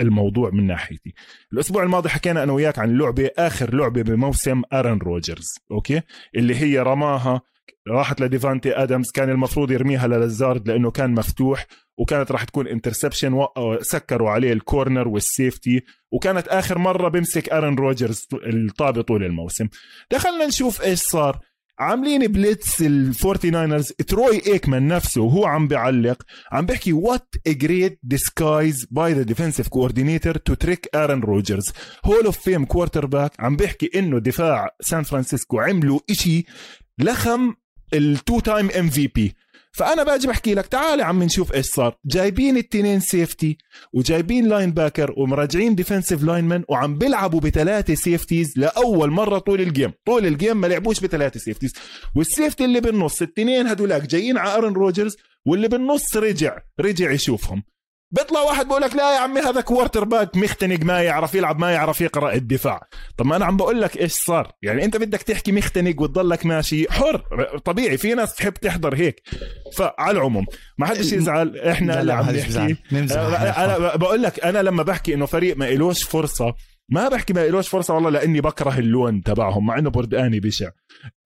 الموضوع من ناحيتي. الأسبوع الماضي حكينا أنا وياك عن لعبة آخر لعبة بموسم ارن روجرز okay؟ اللي هي رماها راحت لديفانتي آدمز كان المفروض يرميها للزارد لأنه كان مفتوح. وكانت راح تكون interception سكروا عليه ال corner وال safety وكانت آخر مرة بيمسك ارن روجرز الطابة طول الموسم. دخلنا نشوف إيش صار. عاملين blitz الفورتي ناينرز تروي إيكمان نفسه وهو عم بيعلق عم بيحكي what a great disguise by the defensive coordinator to trick Aaron Rodgers hall of fame quarterback عم بيحكي إنه دفاع سان فرانسيسكو عملوا إشي لخم ال two time MVP فأنا باجي بحكي لك تعال يا عم نشوف إيش صار. جايبين التنين safety وجايبين linebacker ومراجعين defensive lineman وعم بيلعبوا بثلاثة safeties لأول مرة طول ال game طول ال game ما لعبوش بثلاثة safeties وال safety اللي بالنص التنين هدولاك جايين على ارن روجرز واللي بالنص رجع رجع يشوفهم. بيطلع واحد بقول لك لا يا عمي هذا quarterback مختنق ما يعرف يلعب ما يعرف يقرأ الدفاع. طب ما أنا عم بقول لك إيش صار؟ يعني أنت بدك تحكي مختنق وتضلك ماشي. حر طبيعي في ناس تحب تحضر هيك. فعلى العموم ما حدش يزعل إحنا اللي عم نحكي. أنا بقول لك أنا لما بحكي إنه فريق ما إلوش فرصة ما بحكي ما إلوش فرصة والله لأني بكره اللون تبعهم مع إنه بردقاني بشع.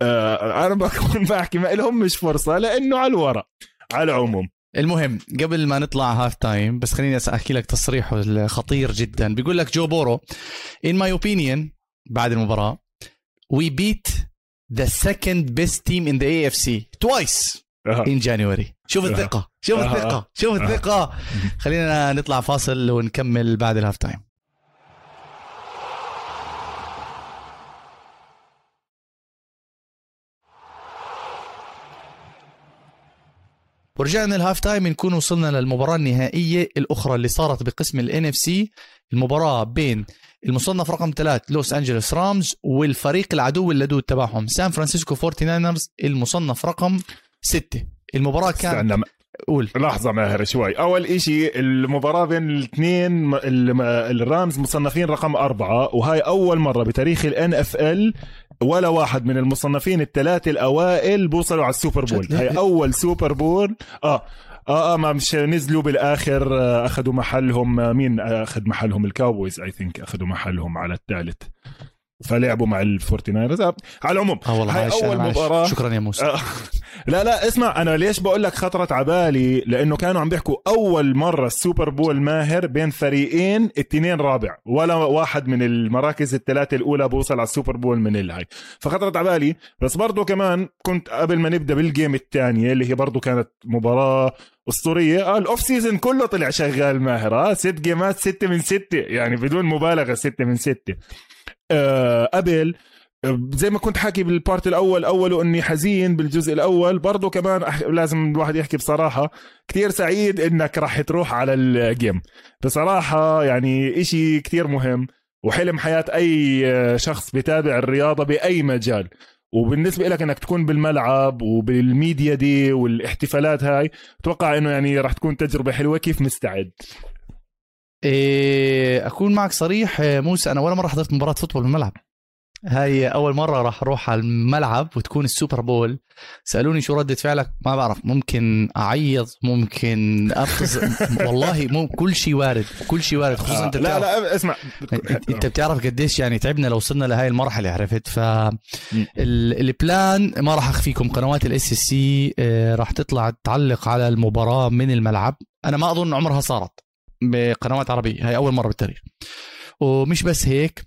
آه أنا بكون بحكي ما إلهمش فرصة لأنه على الورق. على العموم المهم قبل ما نطلع half time بس خليني أحكي لك تصريحه الخطير جدا. بيقول لك جو بورو in my opinion بعد المباراة we beat the second best team in the AFC twice in January. شوف الثقة شوف الثقة شوف الثقة. خلينا نطلع فاصل ونكمل بعد ال half time ورجعنا ال half time نكون وصلنا للمباراة النهائية الأخرى اللي صارت بقسم ال NFC المباراة بين المصنف رقم ثلاث لوس أنجلوس رامز والفريق العدو اللدود تبعهم سان فرانسيسكو فورتي ناينرز المصنف رقم ستة. المباراة كانت قول. لحظة ماهر شوي. أول إشي المباراة بين الاثنين الرامز مصنفين رقم أربعة وهاي أول مرة بتاريخ ال NFL ولا واحد من المصنفين الثلاثة الأوائل بوصلوا على السوبر بول. هاي أول سوبر بول. آه. آه آه ما مش نزلوا بالآخر آه، أخذوا محلهم آه، مين أخذ محلهم الكاوبويز I think أخذوا محلهم على الثالث. فلعبوا مع الفورتي ناينرز على العموم آه والله هاي أول مباراة. شكرا يا موسى. آه. [laughs] لا لا اسمع أنا ليش بقول لك خطرت على بالي؟ لأنه كانوا عم بيحكوا أول مرة السوبر بول ماهر بين فريقين التنين رابع ولا واحد من المراكز الثلاثة الأولى بوصل على السوبر بول من الهاي فخطرت على بالي. بس برضه كمان كنت قبل ما نبدأ بال game الثانية اللي هي برضه كانت مباراة أسطورية. آه ال off season كله طلع شغال ماهر. آه ست جيمات ستة من ستة. يعني بدون مبالغة ستة من ستة. آه قبل. زي ما كنت حاكي بال part الأول أوله إني حزين بالجزء الأول. برضه كمان. لازم الواحد يحكي بصراحة كتير سعيد إنك راح تروح على ال game بصراحة يعني إشي كتير مهم وحلم حياة أي شخص بتابع الرياضة بأي مجال. وبالنسبة لك إنك تكون بالملعب وبال media day والإحتفالات هاي أتوقع إنه يعني راح تكون تجربة حلوة. كيف مستعد؟ إيه أكون معك صريح موسى أنا ولا مرة حضرت مباراة football بالملعب هاي أول مرة راح أروح على الملعب وتكون السوبر بول. سألوني شو ردة فعلك؟ ما بعرف ممكن أعيط ممكن افطس [laughs] والله مو كل شيء وارد كل شيء وارد خصوصا أنت لا لا اسمع. أنت بتعرف قديش يعني تعبنا لو وصلنا لهي المرحلة عرفت؟ ف ال plan ما راح أخفيكم. قنوات ال SSC راح تطلع تعلق على المباراة من الملعب. أنا ما أظن عمرها صارت. بقنوات عربية. هاي أول مرة بالتاريخ. ومش بس هيك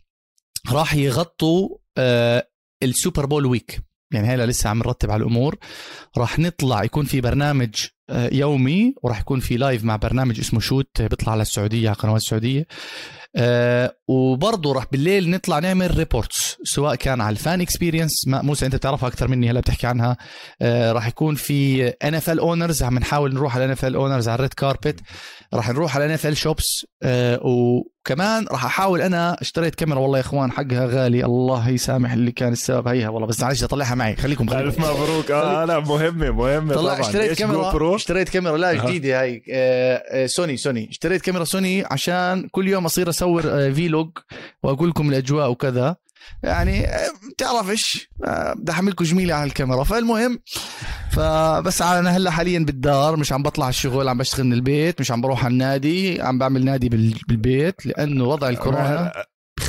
راح يغطوا آه السوبر بول week. يعني هلا لسه عم نرتب على الأمور. راح نطلع يكون في برنامج يومي وراح يكون في live مع برنامج اسمه شوت بيطلع على السعودية على قنوات السعودية. آه وبرضه راح بالليل نطلع نعمل reports سواء كان على ال fan experience موسى أنت بتعرفها أكثر مني هلا بتحكي عنها. آه راح يكون في NFL Honors عم نحاول نروح على NFL Honors على ال red carpet راح نروح على NFL shops وكمان راح أحاول أنا اشتريت كاميرا والله يا إخوان حقها غالي الله يسامح اللي كان السبب هيها والله بس معلش اطلعها معي خليكم ألف مبروك. آه لا مهمة مهمة طلع طبعا. اشتريت كاميرا؟ اشتريت كاميرا لا. جديدة هاي. آه، آه، سوني سوني. اشتريت كاميرا سوني عشان كل يوم أصير أصور آه، vlog وأقول لكم الأجواء وكذا. يعني بتعرفش بدي احملكم جميله على الكاميرا. فالمهم فبس أنا هلأ حاليا بالدار مش عم بطلع الشغل عم بشتغل من البيت مش عم بروح على النادي عم بعمل نادي بال- بالبيت لأنه وضع الكورونا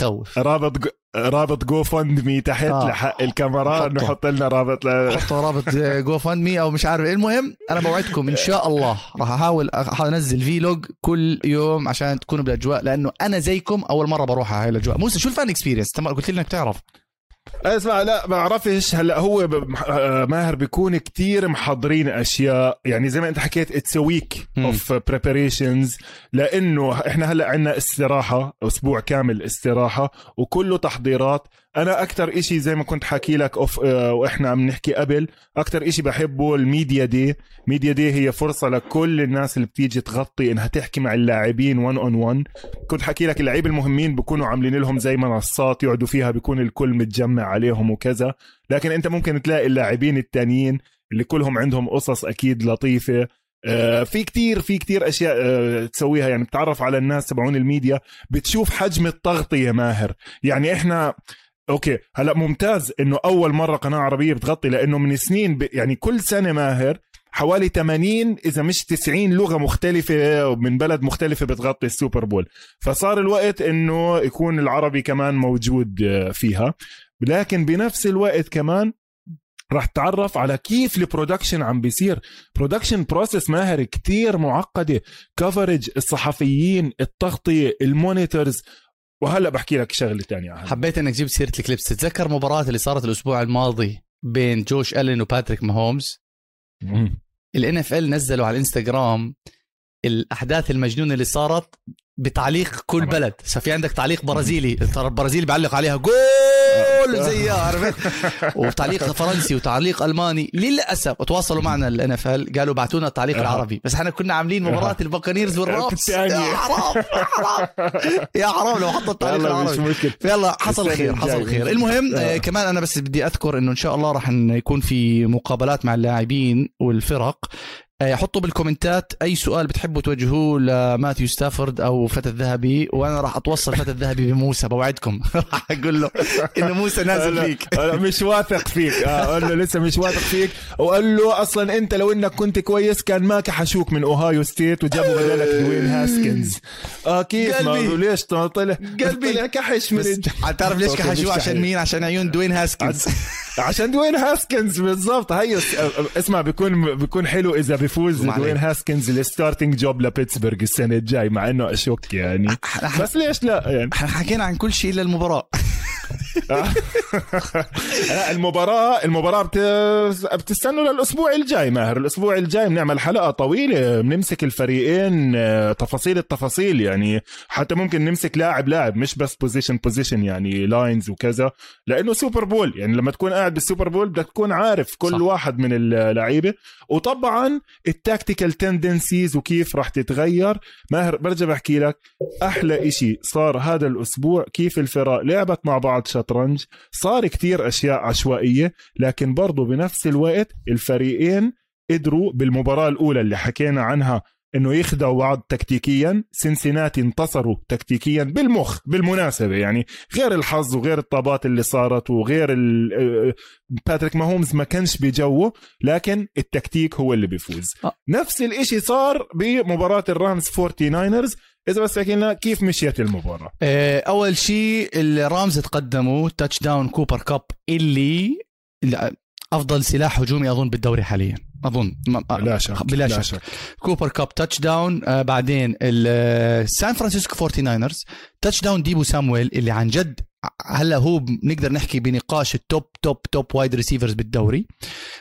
بخوف رابط Go... رابط GoFundMe تحت آه. لحق الكاميرا. نحط لنا رابط ل... حطوا رابط GoFundMe أو مش عارف. المهم أنا بوعدكم إن شاء الله راح أحاول أنزل vlog كل يوم عشان تكونوا بالأجواء لأنه أنا زيكم أول مرة بروح على هاي الأجواء موسى شو ال fan experience قلت لي إنك تعرف اسمع لا ما بعرفش هلا هو. آه، ماهر بيكون كتير محضرين أشياء يعني زي ما أنت حكيت it's week. of preparations لأنه إحنا هلأ عندنا استراحة أسبوع كامل استراحة وكله تحضيرات أنا أكثر إشي زي ما كنت حكي لك أوف آه، وإحنا عم نحكي قبل أكثر إشي بحبه ال media day. media day هي فرصة لكل الناس اللي بتيجي تغطي إنها تحكي مع اللاعبين 1 on 1 كنت حكي لك اللعيبه المهمين بكونوا عاملين لهم زي منصات يقعدوا فيها بيكون الكل متجمع عليهم وكذا. لكن أنت ممكن تلاقي اللاعبين التانيين اللي كلهم عندهم قصص أكيد لطيفة. آه، في كتير في كتير أشياء آه، تسويها. يعني بتعرف على الناس تبعون الميديا بتشوف حجم التغطية ماهر. يعني إحنا okay. هلا ممتاز إنه أول مرة قناة عربية بتغطي لأنه من سنين ب... يعني كل سنة ماهر حوالي 80 إذا مش 90 لغة مختلفة من بلد مختلفة بتغطي ال Super Bowl. فصار الوقت إنه يكون العربي كمان موجود فيها. لكن بنفس الوقت كمان راح تتعرف على كيف ال production عم بيصير. production process ماهر كتير معقدة. كفرج الصحفيين التغطية ال monitors وهلا بحكي لك شغلة عنها حبيت إنك جبت سيرة ال clips. تتذكر مباراة اللي صارت الأسبوع الماضي بين جوش ألين وباتريك ماهومز. ال NFL نزلوا على الإنستغرام الأحداث المجنونة اللي صارت بتعليق كل. بلد. ففي عندك تعليق برازيلي ترى البرازيل بيعلق عليها. جول! زيها عرفت [laughs] وتعليق فرنسي وتعليق ألماني. للأسف تواصلوا معنا ال NFL قالوا بعتوا لنا التعليق. العربي. بس إحنا كنا عاملين مباراة الباكانيرز والرامز. يا. حرام يا حرام يا حرام لو حطوا التعليق العربي. يلا حصل خير حصل. خير. المهم آه. كمان أنا بس بدي أذكر إنه إن شاء الله راح يكون في مقابلات مع اللاعبين والفرق. حطوا بالكومنتات أي سؤال بتحبوا توجهوه لماثيو ستافورد أو فتى الذهبي وأنا راح أتوصل فتى الذهبي بموسى بوعدكم. [laughs] راح أقول له إنه موسى مش واثق فيك. مش واثق فيك. آه، قال له لسه مش واثق فيك. وقال له أصلا أنت لو إنك كنت كويس كان ما كحشوك من أوهايو ستيت وجابوا بدالك دوين هاسكنز. آه كيف ما قلبي. ليش طلع قلبي. طلع كحش من تعرف ليش كحشوه؟ عشان. مين؟ عشان عيون دوين هاسكنز. عشان دوين هاسكنز بالضبط. هي اسمع بيكون بيكون حلو إذا عليك. دوين هاسكنز ال starting job لبيتسبرغ السنة الجاي مع إنه أشك يعني. بس ليش لا؟ يعني. إحنا حكينا عن كل شيء إلا المباراة. لا، المباراة المباراة بت... بتستنوا للأسبوع الجاي ماهر. الأسبوع الجاي بنعمل حلقة طويلة بنمسك الفريقين آه، تفاصيل التفاصيل يعني حتى ممكن نمسك لاعب لاعب مش بس position position يعني lines وكذا. لأنه Super Bowl يعني لما تكون قاعد بال Super Bowl بدك تكون عارف كل صح. واحد من اللعيبة وطبعا ال tactical tendencies وكيف راح تتغير. ماهر برجع بحكي لك أحلى إشي صار هذا الأسبوع كيف الفرق لعبت مع بعض شطرنج صار كتير أشياء عشوائية لكن برضو بنفس الوقت الفريقين قدروا بالمباراة الأولى اللي حكينا عنها إنه يخدعوا بعض تكتيكيا سنسيناتي انتصروا تكتيكيا بالمخ بالمناسبة يعني غير الحظ وغير الطابات اللي صارت وغير آه، باتريك ماهومز ما كانش بجوه لكن التكتيك هو اللي بيفوز آه. نفس الإشي صار بمباراة الرامز 49 إذا بس تحكي لنا كيف مشيت المباراة؟ آه، أول شيء الرامز تقدموا touchdown كوبر كاب اللي أفضل سلاح هجومي أظن بالدوري حاليا. أظن. ما- لا شك بلا شك. كوبر كاب touchdown آه بعدين السان فرانسيسكو 49 touchdown ديبو سامويل اللي عن جد هلا هو بنقدر نحكي بنقاش ال top top top wide receivers بالدوري.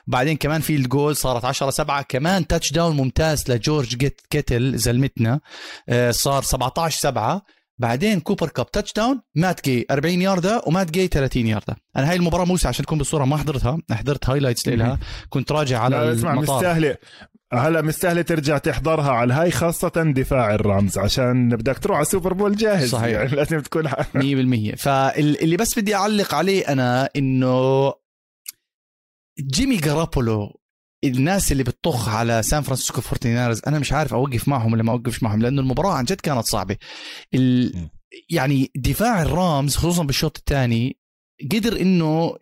بعدين كمان field goal صارت 10 7 كمان touchdown ممتاز لجورج كيتل زلمتنا. آه صار 17 7 بعدين كوبر كاب touchdown مات جاي 40 ياردة ومات جاي 30 ياردة. أنا هاي المباراة موسى عشان تكون بالصورة ما حضرتها. حضرت highlights لها. كنت راجع على لا اسمع المطار. مستاهلة. هلا مستاهلة ترجع تحضرها على الهاي خاصة دفاع الرامز عشان بدك تروح على Super Bowl جاهز صحيح. يعني لازم تكون 100% [laughs] فاللي بس بدي أعلق عليه أنا إنه جيمي جارابولو الناس اللي بتطخ على سان فرانسيسكو فورتي ناينرز أنا مش عارف أوقف معهم ولا ما أوقفش معهم لأنه المباراة عن جد كانت صعبة. ال... يعني دفاع الرامز خصوصا بالشوط الثاني قدر إنه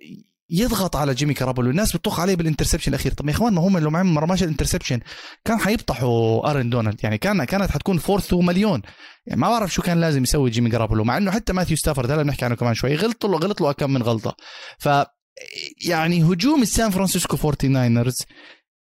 يضغط على جيمي جارابولو. الناس بتطخ عليه بال interception الأخير. طب يا إخوان ما هم لو معهم ما رماش ال interception كان حيبطحوا آرون دونالد. يعني كان كانت حتكون fourth و مليون. يعني ما بعرف شو كان لازم يسوي جيمي جارابولو مع إنه حتى ماثيو ستافورد هلا بنحكي عنه كمان شوي غلط له غلط له كم من غلطة. ف يعني هجوم السان فرانسيسكو 49رز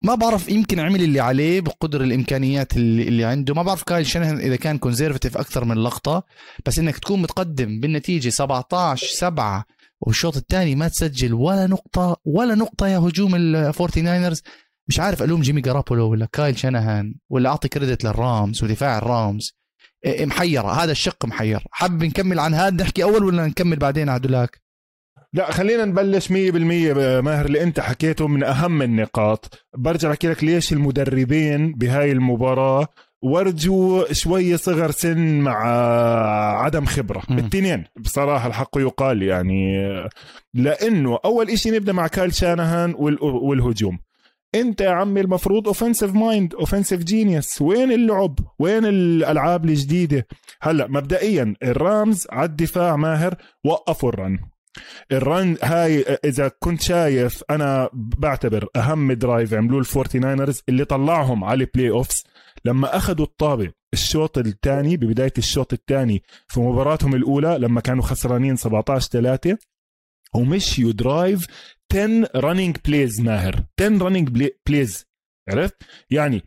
ما بعرف يمكن عمل اللي عليه بقدر الإمكانيات اللي, اللي عنده. ما بعرف كايل شنهان إذا كان conservative أكثر من لقطة بس إنك تكون متقدم بالنتيجة 17 7 والشوط الثاني ما تسجل ولا نقطة ولا نقطة يا هجوم الفورتي ناينرز مش عارف ألوم جيمي جارابولو ولا كايل شنهان ولا أعطي credit للرامز ودفاع الرامز. إيه، محيره هذا الشق محير. حابب نكمل عن هذا؟ نحكي أول ولا نكمل بعدين عدولاك لا خلينا نبلش 100% ماهر اللي أنت حكيته من أهم النقاط. برجع أحكي لك ليش المدربين بهاي المباراة ورجوا شوي صغر سن مع عدم خبرة. مم. التنين. بصراحة الحق يقال يعني لأنه أول إشي نبدأ مع كايل شانهان وال- والهجوم. أنت يا عمي المفروض offensive mind offensive genius وين اللعب؟ وين الألعاب الجديدة؟ هلأ مبدئيا الرامز على الدفاع ماهر وقفوا ال run. ال run هاي إذا كنت شايف أنا بعتبر أهم drive عملوه ال Forty Niners اللي طلعهم على ال playoffs لما أخذوا الطابة الشوط الثاني ببداية الشوط الثاني في مباراتهم الأولى لما كانوا خسرانين 17 3 ومشيوا drive 10 running plays ماهر. 10 running plays عرفت؟ يعني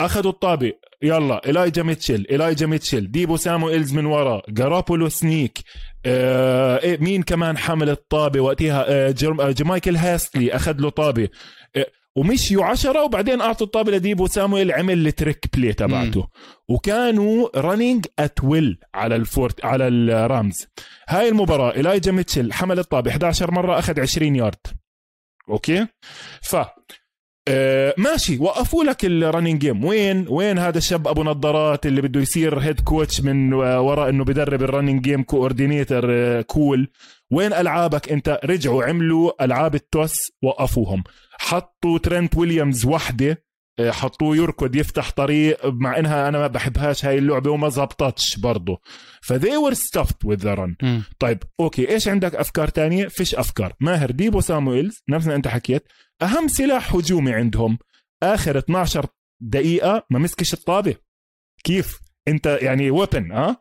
أخذوا الطابة يلا Elijah Mitchell Elijah Mitchell Deebo Samuels من ورا Garoppolo sneak آه إيه مين كمان حمل الطابة وقتها؟ آه جرم- آه، JaMycal Hasty أخذ له طابة. ومشيوا عشرة وبعدين أعطوا الطابة ل Deebo Samuel عمل ال trick play تبعته. وكانوا running at will على الفورت على الرامز. هاي المباراة Elijah Mitchell حمل الطابة 11 مرة أخذ 20 يارد. Okay? ف آه ماشي وقفوا لك ال running game وين؟ وين هذا الشاب أبو نظارات اللي بده يصير head coach من وراء إنه بدرب ال running game coordinator آه cool وين ألعابك؟ أنت رجعوا عملوا ألعاب ال toss وقفوهم. حطوا Trent Williams وحدة آه، حطوه يركض يفتح طريق مع إنها أنا ما بحبهاش هاي اللعبة وما زبطتش برضه ف they were stuffed with the run طيب okay إيش عندك أفكار تانية؟ فيش أفكار. ماهر Deebo Samuels نفس ما أنت حكيت أهم سلاح هجومي عندهم. آخر 12 دقيقة ما مسكش الطابة. كيف؟ أنت يعني ويبن ها؟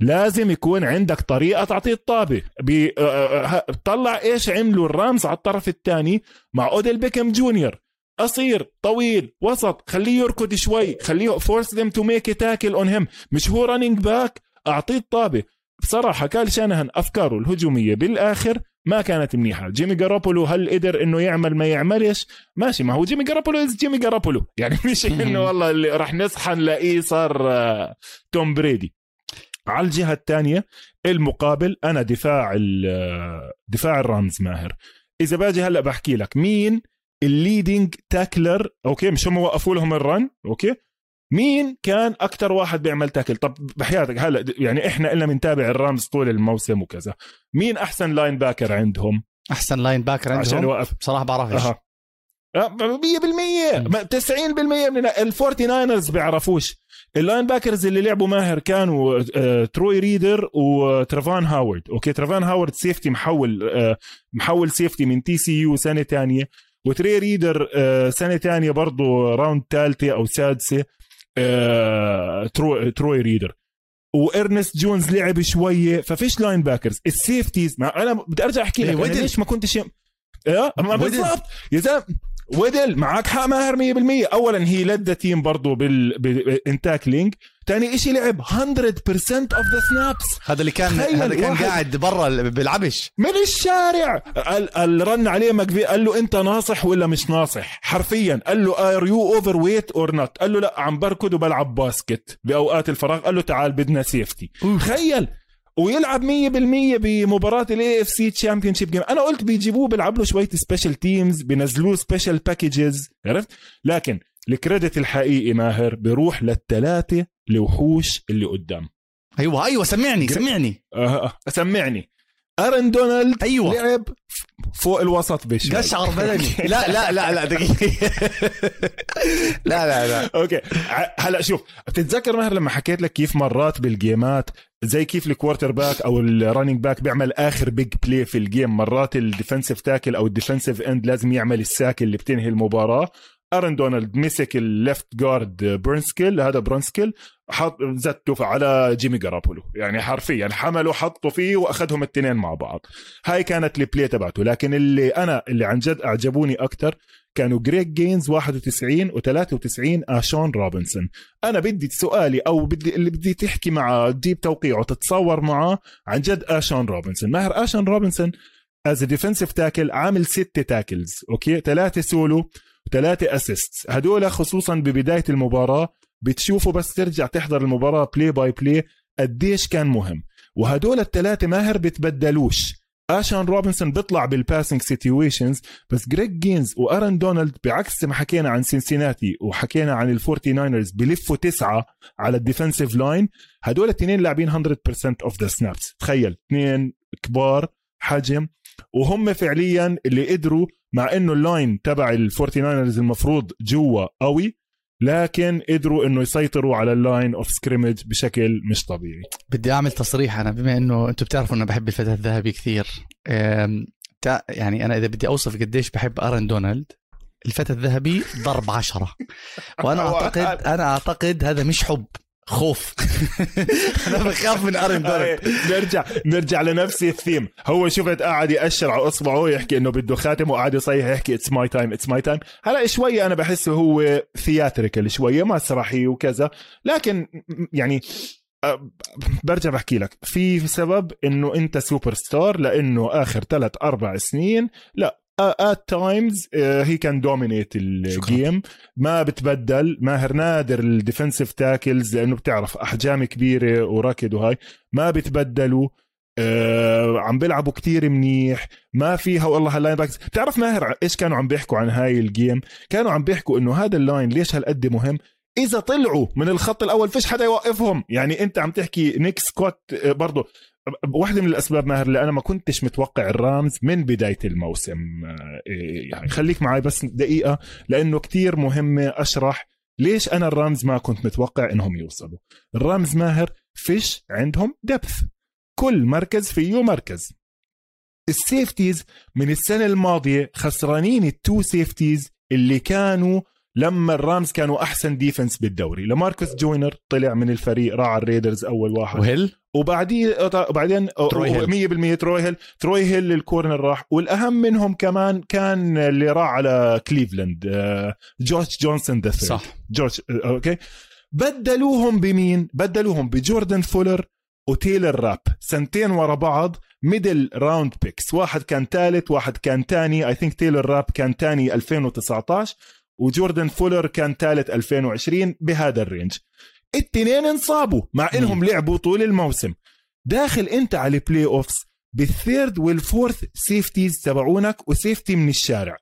لازم يكون عندك طريقة تعطيه الطابة. آه، آه، آه، طلع إيش عملوا الرامز على الطرف الثاني مع Odell Beckham Junior. قصير طويل وسط خليه يركض شوي خليه force them to make tackle on him مش هو running back أعطيه الطابة. بصراحة Kyle Shanahan أفكاره الهجومية بالآخر ما كانت منيحة. Jimmy Garoppolo هل قدر إنه يعمل ما يعملش ماشي ما هو Jimmy Garoppolo is Jimmy Garoppolo يعني مش [laughs] إنه والله اللي راح نصحى نلاقيه صار Tom Brady. على الجهة الثانية المقابل أنا دفاع ال- دفاع الرامز ماهر. إذا باجي هلأ بحكي لك مين ال leading tackler okay مش هم وقفوا لهم ال run okay? مين كان أكثر واحد بيعمل tackle طب بحياتك هلأ يعني إحنا إلنا بنتابع الرامز طول الموسم وكذا. مين أحسن linebacker عندهم؟ أحسن linebacker عشان عندهم يوقف. بصراحة بعرفش. آه، 100% ما- 90% من ال Forty Niners بيعرفوش. ال linebackers اللي لعبوا ماهر كانوا آه، Troy Reeder و Travin Howard. Okay Travin Howard safety محول آه، محول safety من TCU سنة تانية. و Troy Reeder آه، سنة تانية برضه round ثالثه أو سادسة آه، ترو Troy Reeder. و Ernest Jones لعب شوية ففيش linebackers. ال safeties ما أنا بدي أرجع أحكي لك أنا. ليش ما كنتش آه ما. بالضبط. يا زلمه ودل معك حق ماهر 100% اولا he led team برضه بال بال in tackling ثاني إشي لعب 100% of the snaps هذا اللي كان هذا كان واحد- قاعد برا بيلعبش من الشارع. قال قال رن عليه McVay قال له أنت ناصح ولا مش ناصح؟ حرفيا. قال له are you overweight or not قال له لا عم بركض وبلعب basket بأوقات الفراغ. قال له تعال بدنا safety تخيل. ويلعب 100% بمباراة ال AFC championship game أنا قلت بيجيبوه بيلعب له شوية special teams بينزلوه special packages عرفت؟ لكن ال credit الحقيقي ماهر بيروح للثلاثه الوحوش اللي قدام. أيوه أيوه سمعني جر- سمعني. أه سمعني. Aaron Donald أيوه. لعب فوق الوسط بشمال قشعر بدني [laughs] لا لا لا لا دقيقة. لا لا لا. Okay. هلا شوف بتتذكر ماهر لما حكيت لك كيف مرات بال game ات زي كيف ال quarterback أو ال running back بيعمل آخر big play في ال game مرات ال defensive tackle أو ال defensive end لازم يعمل ال sack اللي بتنهي المباراة. Aaron Donald مسك ال left guard Brunskill هذا Brunskill حط زته على جيمي جرابولو يعني حرفيا حمله حطه فيه وأخذهم الاثنين مع بعض. هاي كانت ال play تبعته. لكن اللي أنا اللي عن جد أعجبوني أكثر كانوا Greg Gaines 91 و93 A'Shawn Robinson أنا بدي سؤالي أو بدي اللي بدي تحكي معه تجيب توقيعه تتصور معه عن جد A'Shawn Robinson ماهر A'Shawn Robinson is defensive tackle عامل ستة tackles okay? ثلاثة سولو. وثلاثة assist هدول خصوصا ببداية المباراة بتشوفوا بس ترجع تحضر المباراة play by play قديش كان مهم. وهدول الثلاثة ماهر بتبدلوش. A'Shawn Robinson بيطلع بال passing situations بس Greg Gaines و Aaron Donald بعكس ما حكينا عن سينسيناتي وحكينا عن ال Forty Niners بلفوا تسعة على ال defensive line هدول الاثنين لاعبين 100% of the snaps تخيل اثنين كبار حجم وهم فعليا اللي قدروا مع إنه ال line تبع ال Forty Niners المفروض جوا قوي لكن قدروا إنه يسيطروا على ال line of scrimmage بشكل مش طبيعي. بدي أعمل تصريح أنا بما إنه أنتم بتعرفوا إنه بحب الفتى الذهبي كثير. يعني أنا إذا بدي أوصف قديش بحب Aaron Donald الفتى الذهبي ضرب عشرة. [laughs] وأنا أعتقد أنا أعتقد هذا مش حب. خوف. [laughs] أنا بخاف من Aaron Donald نرجع نرجع لنفس الثيم. هو شفت قاعد يأشر على أصبعه يحكي إنه بده خاتم وقاعد يصيح يحكي it's my time it's my time هلأ شوي أنا بحسه هو theatrical شوية مسرحي وكذا. لكن يعني برجع بحكي لك. في سبب إنه أنت سوبر ستار لأنه آخر ثلاث أربع سنين لأ at times he can dominate ال game ما بتبدل ماهر نادر ال defensive tackles لأنه بتعرف أحجام كبيرة وركض وهاي. ما بتبدلوا آه عم بيلعبوا كتير منيح. ما فيها والله هال linebackers. بتعرف ماهر إيش كانوا عم بيحكوا عن هاي ال game كانوا عم بيحكوا إنه هذا ال line ليش هالقد مهم؟ إذا طلعوا من الخط الأول فيش حدا يوقفهم. يعني أنت عم تحكي نيك سكوت برضه واحدة من الأسباب ماهر اللي أنا ما كنتش متوقع الرامز من بداية الموسم. آه، إيه، يعني خليك معي بس دقيقة لأنه كتير مهمة أشرح ليش أنا الرامز ما كنت متوقع إنهم يوصلوا. الرامز ماهر فيش عندهم depth كل مركز فيه مركز. ال safeties من السنة الماضية خسرانين ال two safeties اللي كانوا لما الرامز كانوا أحسن defense بالدوري. لاماركوس جوينر طلع من الفريق راح على الريدرز أول واحد. وهل وبعديه وبعدين تروي هيل. 100% تروي هيل. تروي هيل ال corner راح. والأهم منهم كمان كان اللي راح على كليفلاند آه، جون جونسون the third صح. جورج آه، أوكي. بدلوهم بمين؟ بدلوهم بجوردن فولر وتيلر راب. سنتين ورا بعض middle round picks واحد كان ثالث واحد كان ثاني. I think تيلر راب كان ثاني 2019 وجوردن فولر كان ثالث 2020 بهذا ال range التنين انصابوا مع انهم لعبوا طول الموسم. داخل انت على ال playoffs بال third وال fourth safeties تبعونك و safety من الشارع.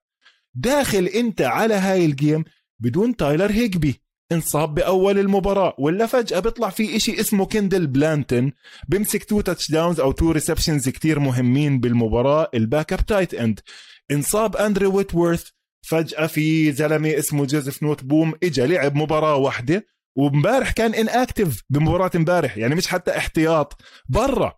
داخل انت على هاي ال game بدون تايلر هيجبي. انصاب بأول المباراة ولا فجأة بيطلع في إشي اسمه كندل بلانتون بيمسك two touchdowns أو two receptions كتير مهمين بالمباراة ال backup tight end انصاب أندرو ويتورث فجأة في زلمة اسمه جوزيف نوت بوم اجى لعب مباراة واحدة. وامبارح كان inactive بمباراة امبارح يعني مش حتى احتياط برا.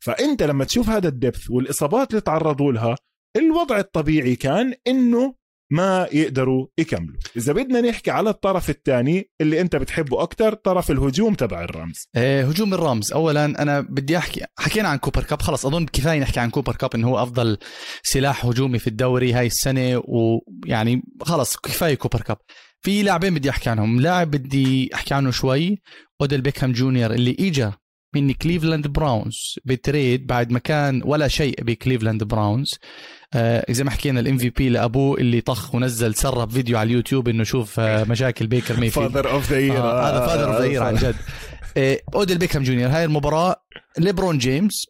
فأنت لما تشوف هذا ال depth والإصابات اللي تعرضوا لها الوضع الطبيعي كان إنه ما يقدروا يكملوا. إذا بدنا نحكي على الطرف الثاني اللي أنت بتحبه أكثر طرف الهجوم تبع الرامز. آه، هجوم الرامز. اولا أنا بدي أحكي حكينا عن كوبر كاب خلص أظن كفاية نحكي عن كوبر كاب إنه هو أفضل سلاح هجومي في الدوري هاي السنة ويعني خلص كفاية كوبر كاب. في لاعبين بدي أحكي عنهم. لاعب بدي أحكي عنه شوي أوديل بيكهام جونيور اللي اجى من كليفلاند براونز ب trade بعد ما كان ولا شيء بكليفلاند براونز. آه زي ما حكينا ال MVP لأبوه اللي طخ ونزل سرب فيديو على اليوتيوب إنه شوف آه مشاكل بيكر ميفيلد father of the year آه هذا father of the عن جد. آه، أوديل بيكهام جونيور هاي المباراة ليبرون جيمس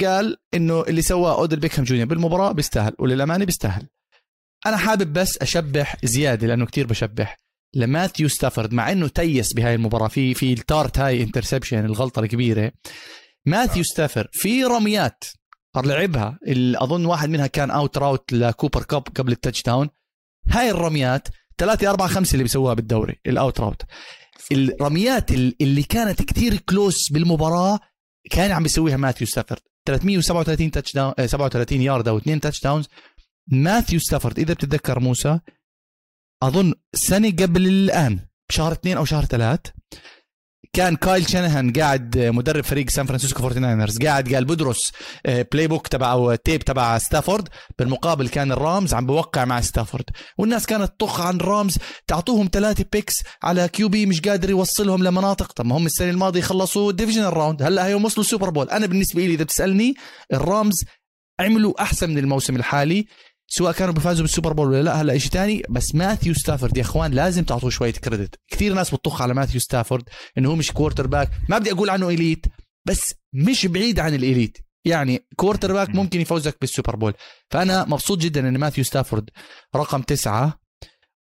قال إنه اللي سواه أوديل بيكهام جونيور بالمباراة بيستاهل وللأمانة بيستاهل. أنا حابب بس أشبح زيادة لأنه كتير بشبح. لماثيو ستافورد مع إنه تيس بهاي المباراة في في التارت هاي interception الغلطة الكبيرة. ماثيو ستافورد في رميات لعبها أظن واحد منها كان out route لكوبر كاب قبل ال touchdown هاي الرميات ثلاثة أربعة خمسة اللي بيسووها بالدوري ال out route الرميات اللي كانت كتير close بالمباراة كان عم بيسويها ماثيو ستافورد. 337 touchdown 37 يارده واثنين touchdowns ماثيو ستافورد إذا بتتذكر موسى أظن سنة قبل الآن بشهر اثنين أو شهر ثلاث كان كايل شانهان قاعد مدرب فريق سان فرانسيسكو 49 قاعد قال بدرس playbook تبع أو tape تبع ستافورد بالمقابل كان الرامز عم بوقع مع ستافورد والناس كانت تطخ عن الرامز تعطوهم ثلاثة picks على QB مش قادر يوصلهم لمناطق. طب ما هم السنة الماضية خلصوا ال divisional round هلأ هيهم وصلوا السوبر بول أنا بالنسبة لي إذا بتسألني الرامز عملوا أحسن من الموسم الحالي. سواء كانوا بيفازوا بالسوبر بول ولا لا. هلا شيء ثاني بس ماثيو ستافورد يا إخوان لازم تعطوه شوية credit. كثير ناس بتطخ على ماثيو ستافورد إنه هو مش quarterback ما بدي أقول عنه elite بس مش بعيد عن ال elite. يعني quarterback ممكن يفوزك بالسوبر بول. فأنا مبسوط جدا إن ماثيو ستافورد رقم تسعة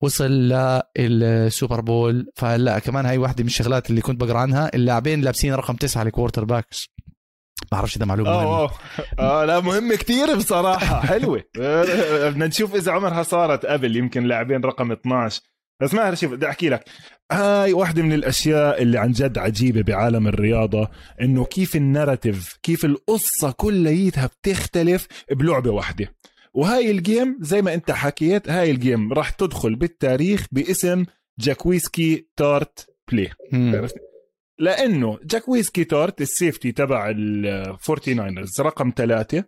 وصل للسوبر بول. فلا كمان هاي واحدة من الشغلات اللي كنت بقرأ عنها. اللاعبين لابسين رقم تسعة ل quarterbacks بعرفش إذا معلومة مهمة. أوه. آه لا مهمه كتير بصراحة. [laughs] حلوة. بدنا نشوف إذا عمرها صارت قبل يمكن لاعبين رقم 12 بس ما شوف بدي أحكي لك. هاي واحدة من الأشياء اللي عن جد عجيبة بعالم الرياضة إنه كيف ال narrative كيف القصة كليتها بتختلف بلعبة واحدة. وهاي ال game زي ما أنت حكيت هاي ال game راح تدخل بالتاريخ باسم جاكويسكي تارت play. لأنه جاكويسكي تارت ال safety تبع الفورتي ناينرز رقم ثلاثة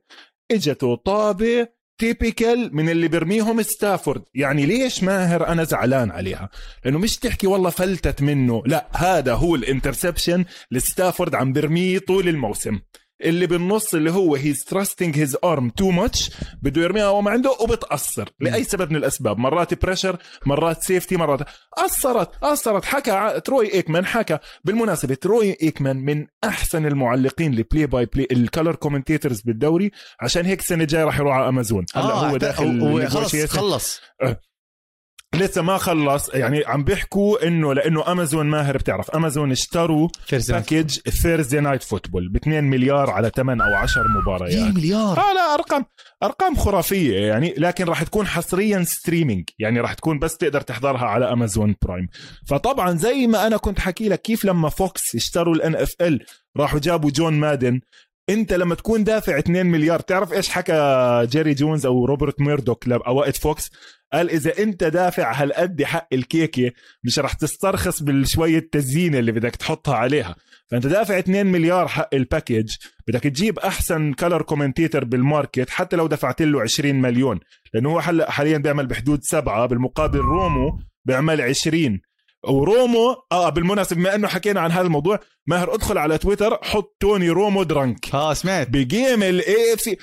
إجته طابة typical من اللي برميهم ستافورد يعني ليش ماهر أنا زعلان عليها؟ لأنه مش تحكي والله فلتت منه. لا هذا هو ال interception لستافورد عم برميه طول الموسم. اللي بالنص اللي هو he's trusting his arm too much بده يرميها وما عنده وبتأثر لأي سبب من الأسباب. مرات pressure مرات safety مرات أثرت أثرت. حكى تروي ايكمان حكى بالمناسبة تروي ايكمان من أحسن المعلقين ل play by play ال color commentators بالدوري. عشان هيك السنة الجاية راح يروح على امازون هلا آه هو داخل خلص خلص. لسه ما خلص. يعني عم بيحكوا إنه لأنه أمازون ماهر بتعرف. أمازون اشتروا package Thursday Night Football ب 2 مليار على 8 أو 10 مباريات. 2 مليار؟ آه لا أرقام أرقام خرافية يعني لكن راح تكون حصريا streaming يعني راح تكون بس تقدر تحضرها على أمازون برايم فطبعا زي ما أنا كنت حكي لك كيف لما فوكس اشتروا ال NFL راحوا جابوا جون مادن انت لما تكون دافع 2 مليار تعرف إيش حكى جيري جونز أو روبرت ميردوك اوقات فوكس؟ قال إذا أنت دافع هالقد حق الكيكة مش رح تسترخص بالشوية تزيينه اللي بدك تحطها عليها. فأنت دافع 2 مليار حق ال package بدك تجيب أحسن color commentator بال market حتى لو دفعت له 20 مليون. لأنه هو حاليا بيعمل بحدود سبعة بالمقابل رومو بيعمل 20 ورومو آه بالمناسبة بما إنه حكينا عن هذا الموضوع ماهر ادخل على تويتر حط توني رومو drunk. آه سمعت. ب game ال AFC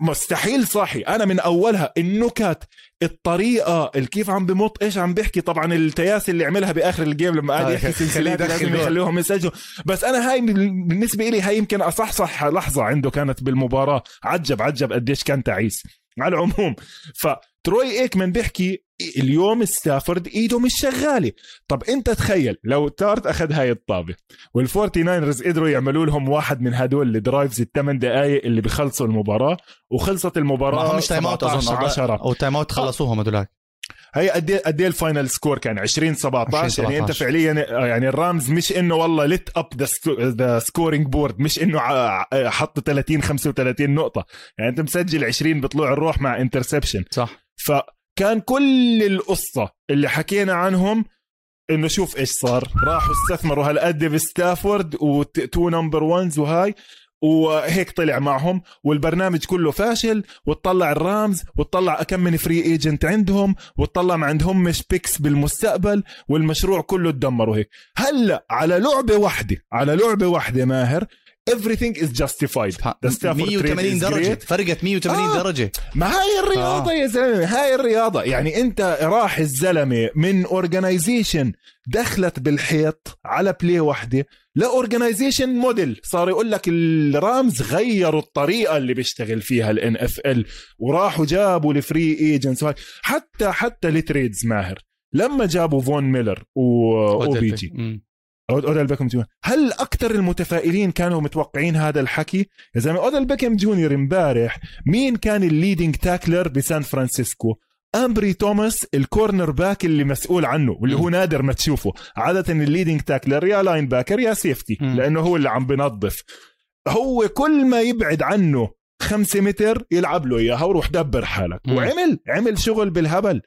مستحيل صاحي. أنا من أولها النكت الطريقة كيف عم بمط إيش عم بيحكي. طبعا التياسة اللي عملها بآخر ال game لما قاعد يحكي سلسلات لازم يخليهم يسجلوا. بس أنا هاي بالنسبة لي هاي يمكن أصحصح لحظة عنده كانت بالمباراة. عجب عجب قديش كان تعيس. على العموم. فتروي إيكمان بيحكي اليوم ستافورد إيده مش شغالة. طب أنت تخيل لو تارت أخذ هاي الطابة والفورتي ناينرز قدروا يعملوا لهم واحد من هدول ال drives الثمان دقائق اللي بيخلصوا المباراة وخلصت المباراة ما مش time out أظن 10 أو time out خلصوهم هدولاك هي قد إيه قد إيه ال final score كان؟ 20 17 يعني أنت فعليا يعني الرامز مش إنه والله lit up the scoring board مش إنه حط 30 35 نقطة. يعني أنت مسجل 20 بطلوع الروح مع interception صح. فكان كل القصة اللي حكينا عنهم إنه شوف إيش صار. راحوا استثمروا هالقد بستافورد و two number ones وهاي. وهيك طلع معهم والبرنامج كله فاشل وتطلع الرامز وتطلع كم من free agent عندهم وتطلع ما عندهم مش picks بالمستقبل والمشروع كله تدمر وهيك هلأ على لعبة واحدة على لعبة واحدة ماهر everything is justified. 180 درجة. فرقت 180 آه. درجة. ما هاي الرياضة آه. يا زلمة هاي الرياضة. يعني أنت راح الزلمة من organization دخلت بالحيط على play وحدة ل organization model صار يقول لك الرامز غيروا الطريقة اللي بيشتغل فيها ال NFL وراحوا جابوا ال free agents حتى حتى ال trades ماهر. لما جابوا فون ميلر واو بي. اوديل بيكم جونيور هل أكثر المتفائلين كانوا متوقعين هذا الحكي؟ يا زلمة اوديل بيكم جونيور امبارح مين كان ال leading tackler بسان فرانسيسكو؟ أمبري توماس ال cornerback اللي مسؤول عنه واللي هو نادر ما تشوفه. عادة ال leading tackler يا linebacker يا safety. لأنه هو اللي عم بنظف. هو كل ما يبعد عنه خمسة متر يلعب له إياها وروح دبر حالك. مم. وعمل عمل شغل بالهبل.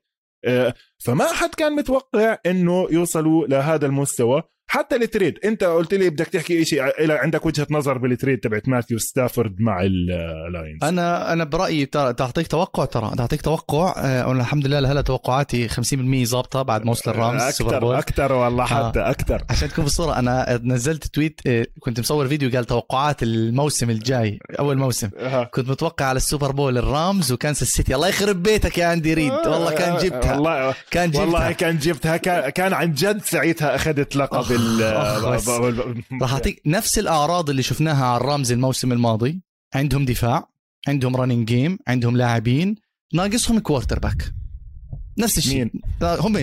آه، فما حد كان متوقع إنه يوصلوا لهذا المستوى. حتى ال trade. انت قلت لي بدك تحكي شيء. عندك وجهة نظر بال trade تبعت ماثيو ستافورد مع اللاينز أنا أنا برأيي تعطيك توقع ترى. تعطيك توقع. آه، أنا الحمد لله لهلا توقعاتي 50% ظابطة بعد ما وصل الرامز أكثر بول أكثر والله آه. حتى أكثر. عشان تكون بالصورة أنا نزلت tweet آه، كنت مصور فيديو قال توقعات الموسم الجاي أول موسم. آه. كنت متوقع على السوبر بول الرامز وكانساس سيتي. الله يخرب بيتك يا أندي ريد. والله كان جبتها. والله كان جبتها. والله كان جبتها. كان, كان عن جد ساعتها أخذت لقب. راح أعطيك نفس الأعراض اللي شفناها على الرامز الموسم الماضي. عندهم دفاع عندهم running game عندهم لاعبين. ناقصهم quarterback نفس الشيء؟ هم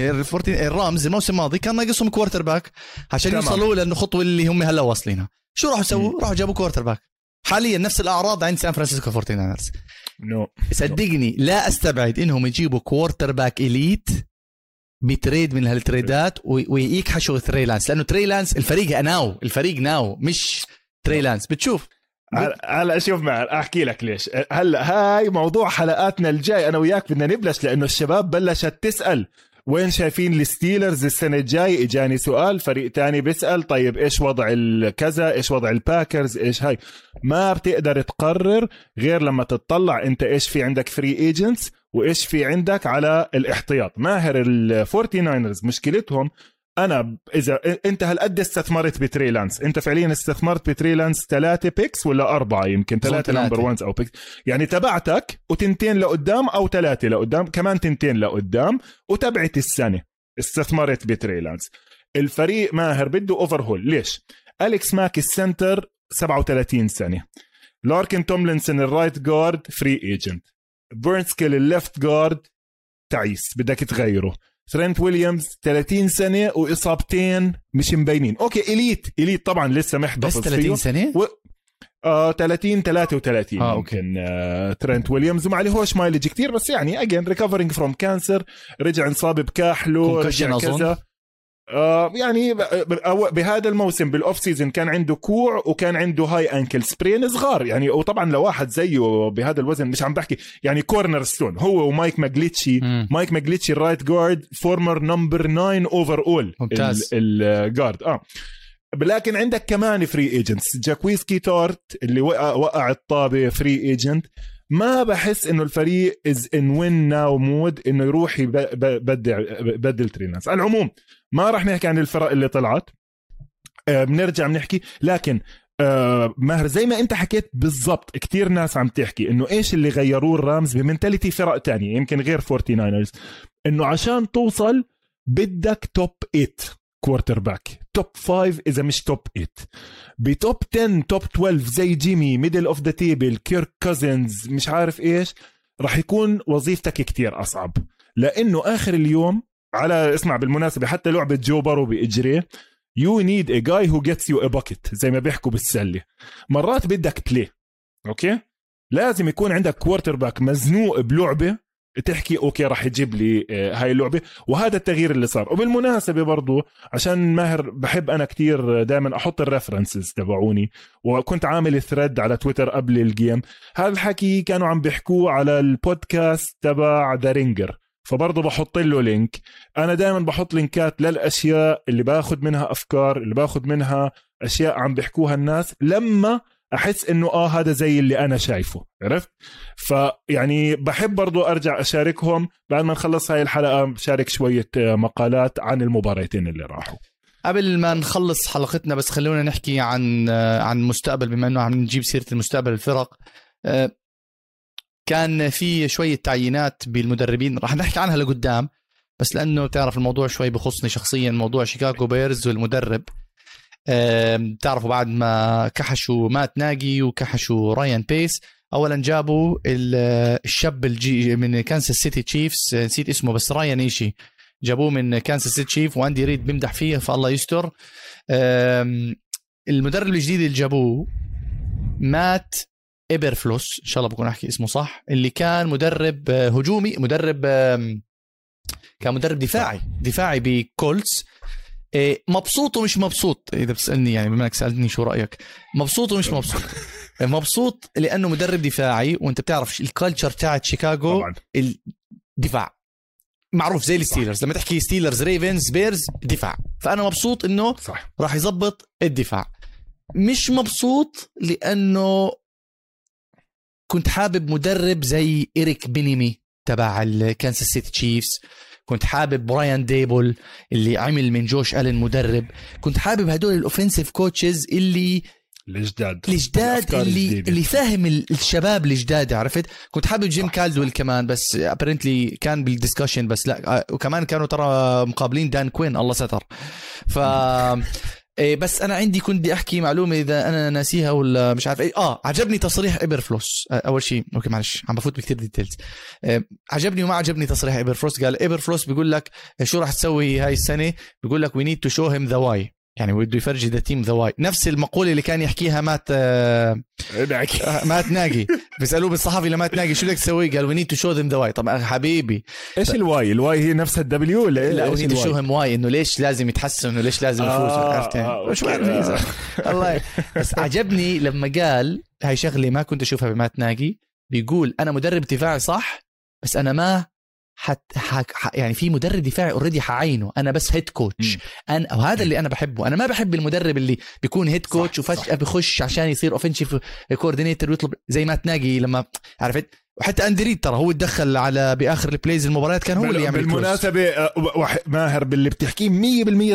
الرامز الموسم الماضي كان ناقصهم quarterback عشان تمام. يوصلوا للخطوه اللي هم هلا واصلينها. شو راحوا يسووا؟ راحوا جابوا quarterback حاليا نفس الأعراض عند سان فرانسيسكو فورتي ناينرز now. صدقني لا أستبعد إنهم يجيبوا quarterback elite ب trade من هالتريدات وي- ويكحشوا تري لانس لأنه تري لانس الفريق now الفريق now مش تري لانس بتشوف هلا شوف معي أحكي لك ليش. هلا هاي موضوع حلقاتنا الجاي أنا وياك بدنا نبلش لأنه الشباب بلشت تسأل وين شايفين الستيلرز السنة الجاي؟ إجاني سؤال فريق تاني بيسأل طيب إيش وضع الكذا؟ إيش وضع الباكرز؟ إيش هاي؟ ما بتقدر تقرر غير لما تطلع أنت إيش في عندك free agents وإيش في عندك على الاحتياط. ماهر الفورتي ناينرز مشكلتهم أنا إذا أنت هالقد استثمرت بتري لانس أنت فعليا استثمرت بتري لانس ثلاثة picks ولا أربعة يمكن؟ ثلاثة ثلاثة. number 1 أو picks يعني تبعتك وتنتين لقدام أو ثلاثة لقدام كمان تنتين لقدام وتبعت السنة استثمرت بتري لانس الفريق ماهر بده overhaul ليش؟ أليكس ماك ال center 37 سنة. لاركن توملينسون ال right guard free agent. بيرنسكيل ال left guard تعيس بدك تغيره ترنت ويليامز 30 سنة وإصابتين مش مبينين okay elite elite طبعا لسه محتفظ بس 30 فيه. سنة و... آه 30 33 آه،. يمكن آه ترنت ويليامز وما عليهوش mileage كتير بس يعني again recovering from cancer رجع انصاب بكاحله رجع. كذا يعني ب- ب- أو- بهذا الموسم بال off season كان عنده كوع وكان عنده هاي ankle sprain صغار. يعني وطبعا لواحد زيه بهذا الوزن مش عم بحكي يعني cornerstone هو ومايك ماجليتشي. مم. مايك ماجليتشي ال right guard former نمبر 9 overall ممتاز. ال guard آه. لكن عندك كمان free agents جاكويسكي تارت اللي وقع وقع الطابة free agent ما بحس إنه الفريق is in win now mode إنه يروح يب- ب- بدع بدل ترينانس على العموم ما راح نحكي عن الفرق اللي طلعت. آه، بنرجع بنحكي. لكن آه ماهر زي ما أنت حكيت بالضبط كتير ناس عم تحكي إنه إيش اللي غيروه الرامز ب mentality فرق تانية يمكن غير 49 إنه عشان توصل بدك top 8 quarterback top 5 اذا مش top 8 ب top 10 top 12 زي جيمي middle of the table كيرك كازنز مش عارف إيش راح يكون وظيفتك كتير أصعب. لأنه آخر اليوم على اسمع بالمناسبة حتى لعبة جو بارو باجريه يو نيد ا جاي هو جيتس يو ا باكيت زي ما بيحكوا بالسلة. مرات بدك بلاي أوكي؟ لازم يكون عندك كوارتر باك مزنوق بلعبة تحكي أوكي راح يجيب لي آه، هاي اللعبة. وهذا التغيير اللي صار. وبالمناسبة برضو عشان ماهر بحب أنا كتير دائما أحط الريفرنسز تبعوني. وكنت عامل ثريد على تويتر قبل الجيم هذا الحكي كانوا عم بيحكوه على البودكاست تبع ذا رينجر فبرضه بحط له link أنا دائما بحط لينكات للأشياء اللي باخذ منها أفكار اللي باخذ منها أشياء عم بيحكوها الناس. لما أحس إنه آه هذا زي اللي أنا شايفه عرفت؟ فيعني بحب برضو أرجع أشاركهم بعد ما نخلص هاي الحلقة بشارك شوية آه، مقالات عن المباراتين اللي راحوا. قبل ما نخلص حلقتنا بس خلونا نحكي عن آه، عن المستقبل بما إنه عم نجيب سيرة المستقبل الفرق آه، كان في شوية تعيينات بالمدربين راح نحكي عنها لقدام بس لأنه بتعرف الموضوع شوي بخصني شخصيا موضوع شيكاغو بيرز والمدرب. بتعرفوا بعد ما كحشوا مات ناجي وكحشوا رايان بيس اولا جابوا ال- الشاب الجي من كانساس سيتي تشيفز نسيت اسمه بس رايان إيشي. جابوه من كانساس سيتي تشيف وأندي ريد بيمدح فيه فالله يستر. المدرب الجديد اللي جابوه مات إيبرفلوس إن شاء الله بكون أحكي اسمه صح اللي كان مدرب آه، هجومي مدرب كان مدرب دفاعي دفاعي بكولتس. مبسوط ومش مبسوط؟ إذا بتسألني يعني بما إنك سألتني شو رأيك. مبسوط ومش مبسوط. [laughs] مبسوط لأنه مدرب دفاعي وأنت بتعرف ال culture تاعت شيكاغو الدفاع معروف زي الستيلرز. لما تحكي ستيلرز ريفنز بيرز دفاع. فأنا مبسوط إنه صح. راح يزبط الدفاع. مش مبسوط لأنه كنت حابب مدرب زي إيريك بينيمي تبع الكانساس سيتي تشيفز. كنت حابب برايان ديبل اللي عمل من جوش ألين مدرب. كنت حابب هدول ال offensive coaches اللي الجداد. الجداد اللي الجديدة. اللي فاهم ال- الشباب الجداد عرفت؟ كنت حابب جيم كالدويل كمان بس apparently كان بال discussion بس لا آه، وكمان كانوا ترى مقابلين دان كوين الله ستر. ف [laughs] إيه بس أنا عندي كنت بدي أحكي معلومة إذا أنا ناسيها ولا مش عارف إيه. آه عجبني تصريح ايبر فلوس. آه، أول شيء okay معلش عم بفوت بكثير details آه، عجبني وما عجبني تصريح ايبر فلوس. قال ايبر فلوس بيقول لك شو راح تسوي هاي السنة؟ بيقول لك we need to show him the way يعني بده يفرجي the team the way نفس المقولة اللي كان يحكيها مات آه، نحكي آه، مات ناجي بيسألوه بالصحفي لمات ناجي شو بدك تسوي؟ قال we need to show them the way طب حبيبي. إيش الواي الواي هي نفسها الدبليو ولا إيه؟ لا وي نيد تو؟ شو هيم واي إنه ليش لازم يتحسن انه ليش لازم يفوز آه، عرفت آه، شو إيه الله بس عجبني لما قال هاي شغلة ما كنت أشوفها بمات ناجي بيقول أنا مدرب دفاعي صح بس أنا ما حت حك يعني في مدرب دفاعي اوريدي حعينه أنا بس هيد كوتش أنا وهذا اللي أنا بحبه. أنا ما بحب المدرب اللي بيكون هيد كوتش. وفجأة بخش عشان يصير اوفنسيف كوردينيتور ويطلب زي ما تناقي لما عرفت؟ وحتى أندي ريد ترى هو تدخل على بآخر ال plays المباريات كان هو اللي يعمل آه، وح- ماهر باللي بتحكيه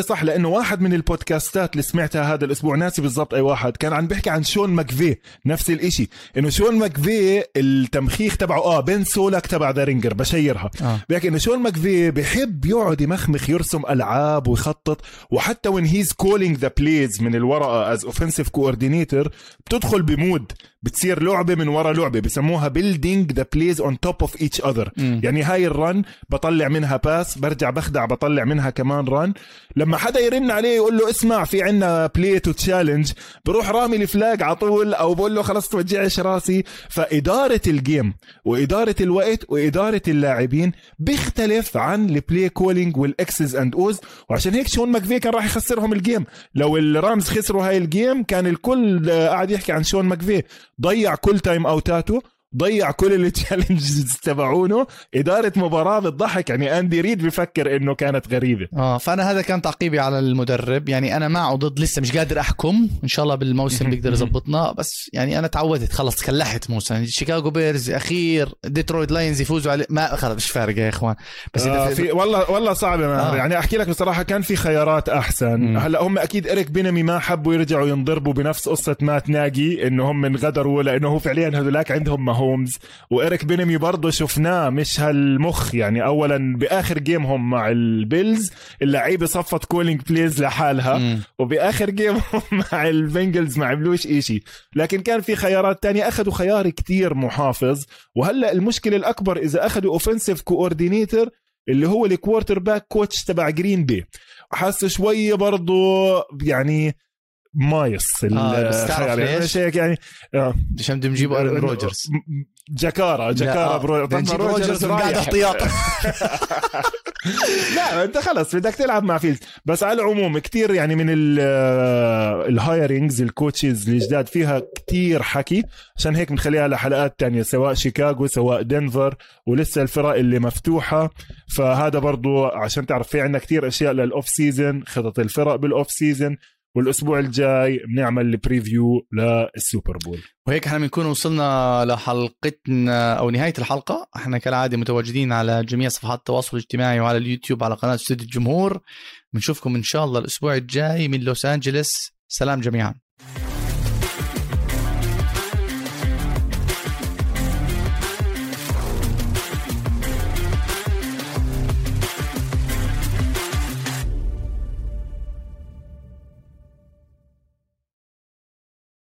100% صح لأنه واحد من البودكاستات اللي سمعتها هذا الأسبوع ناسي بالضبط أي واحد كان عم بيحكي عن شون ماكفي نفس الإشي إنه شون ماكفي التمخيخ تبعه آه بن سولاك تبع ذا رينجر بشيرها. آه. بيحكي إنه شون ماكفي بحب يقعد يمخمخ يرسم ألعاب ويخطط وحتى when he's calling the plays من الورقة as offensive coordinator بتدخل ب mode. بتصير لعبة من ورا لعبة بسموها building the plays on top of each other. مم. يعني هاي ال run بطلع منها pass برجع بخدع بطلع منها كمان run لما حدا يرن عليه يقول له اسمع في عنا play to challenge بروح رامي ال flag على طول أو بقول له خلص توجعش راسي. فإدارة ال game وإدارة الوقت وإدارة اللاعبين بيختلف عن ال play calling وال Xs and Os وعشان هيك شون ماكفي كان راح يخسرهم ال game لو الرامز خسروا هاي ال game كان الكل قاعد يحكي عن شون ماكفي. ضيع كل time out اته ضيع كل ال challenges [laughs] تبعونه. إدارة مباراة بتضحك يعني اندي ريد بفكر إنه كانت غريبة. آه فأنا هذا كان تعقيبي على المدرب. يعني أنا مع وضد لسه مش قادر أحكم. إن شاء الله بالموسم [laughs] بيقدر يزبطنا بس يعني أنا تعودت. خلص تكلحت موسى شيكاغو بيرز أخير ديترويت لاينز يفوزوا عليه. ما خلص مش فارقة يا إخوان. بس آه في في والله والله صعبه آه. يعني أحكي لك بصراحة كان في خيارات أحسن. هلأ هم أكيد اريك بينمي ما حبوا يرجعوا ينضربوا بنفس قصة مات ناجي إنه هم انغدروا لأنه هو فعليا هذولاك عندهم ماهومز واريك بينمي برضه شفناه مش هالمخ يعني اولا بآخر game هم مع البيلز اللعيبة صفت calling plays لحالها مم. وبآخر game [laughs] مع البنجلز ما عملوش إشي. لكن كان في خيارات تانية أخذوا خيار كتير محافظ. وهلأ المشكلة الأكبر إذا أخذوا offensive coordinator اللي هو ال quarterback coach تبع جرين بي حاسه شوية برضو يعني مايص آه، بس تعرف يعني ليش؟ هيك يعني؟ آه. عشان بدهم يجيبوا أرن روجرز. جاكارا جاكارا برو... بدهم يجيبوا روجرز قاعد. احتياط. [laughs] لا أنت خلص بدك تلعب مع فيلدز بس على العموم كتير يعني من ال hirings ال coaches الجداد فيها كتير حكي. عشان هيك بنخليها لحلقات تانية سواء شيكاغو سواء دنفر ولسه الفرق اللي مفتوحة. فهذا برضو عشان تعرف في عندنا كتير أشياء لل off season خطط الفرق بال off season والأسبوع الجاي بنعمل ال preview للسوبر بول. وهيك إحنا بنكون وصلنا لحلقتنا أو نهاية الحلقة. إحنا كالعادة متواجدين على جميع صفحات التواصل الاجتماعي وعلى اليوتيوب على قناة استوديو الجمهور. بنشوفكم إن شاء الله الأسبوع الجاي من لوس انجلوس سلام جميعا.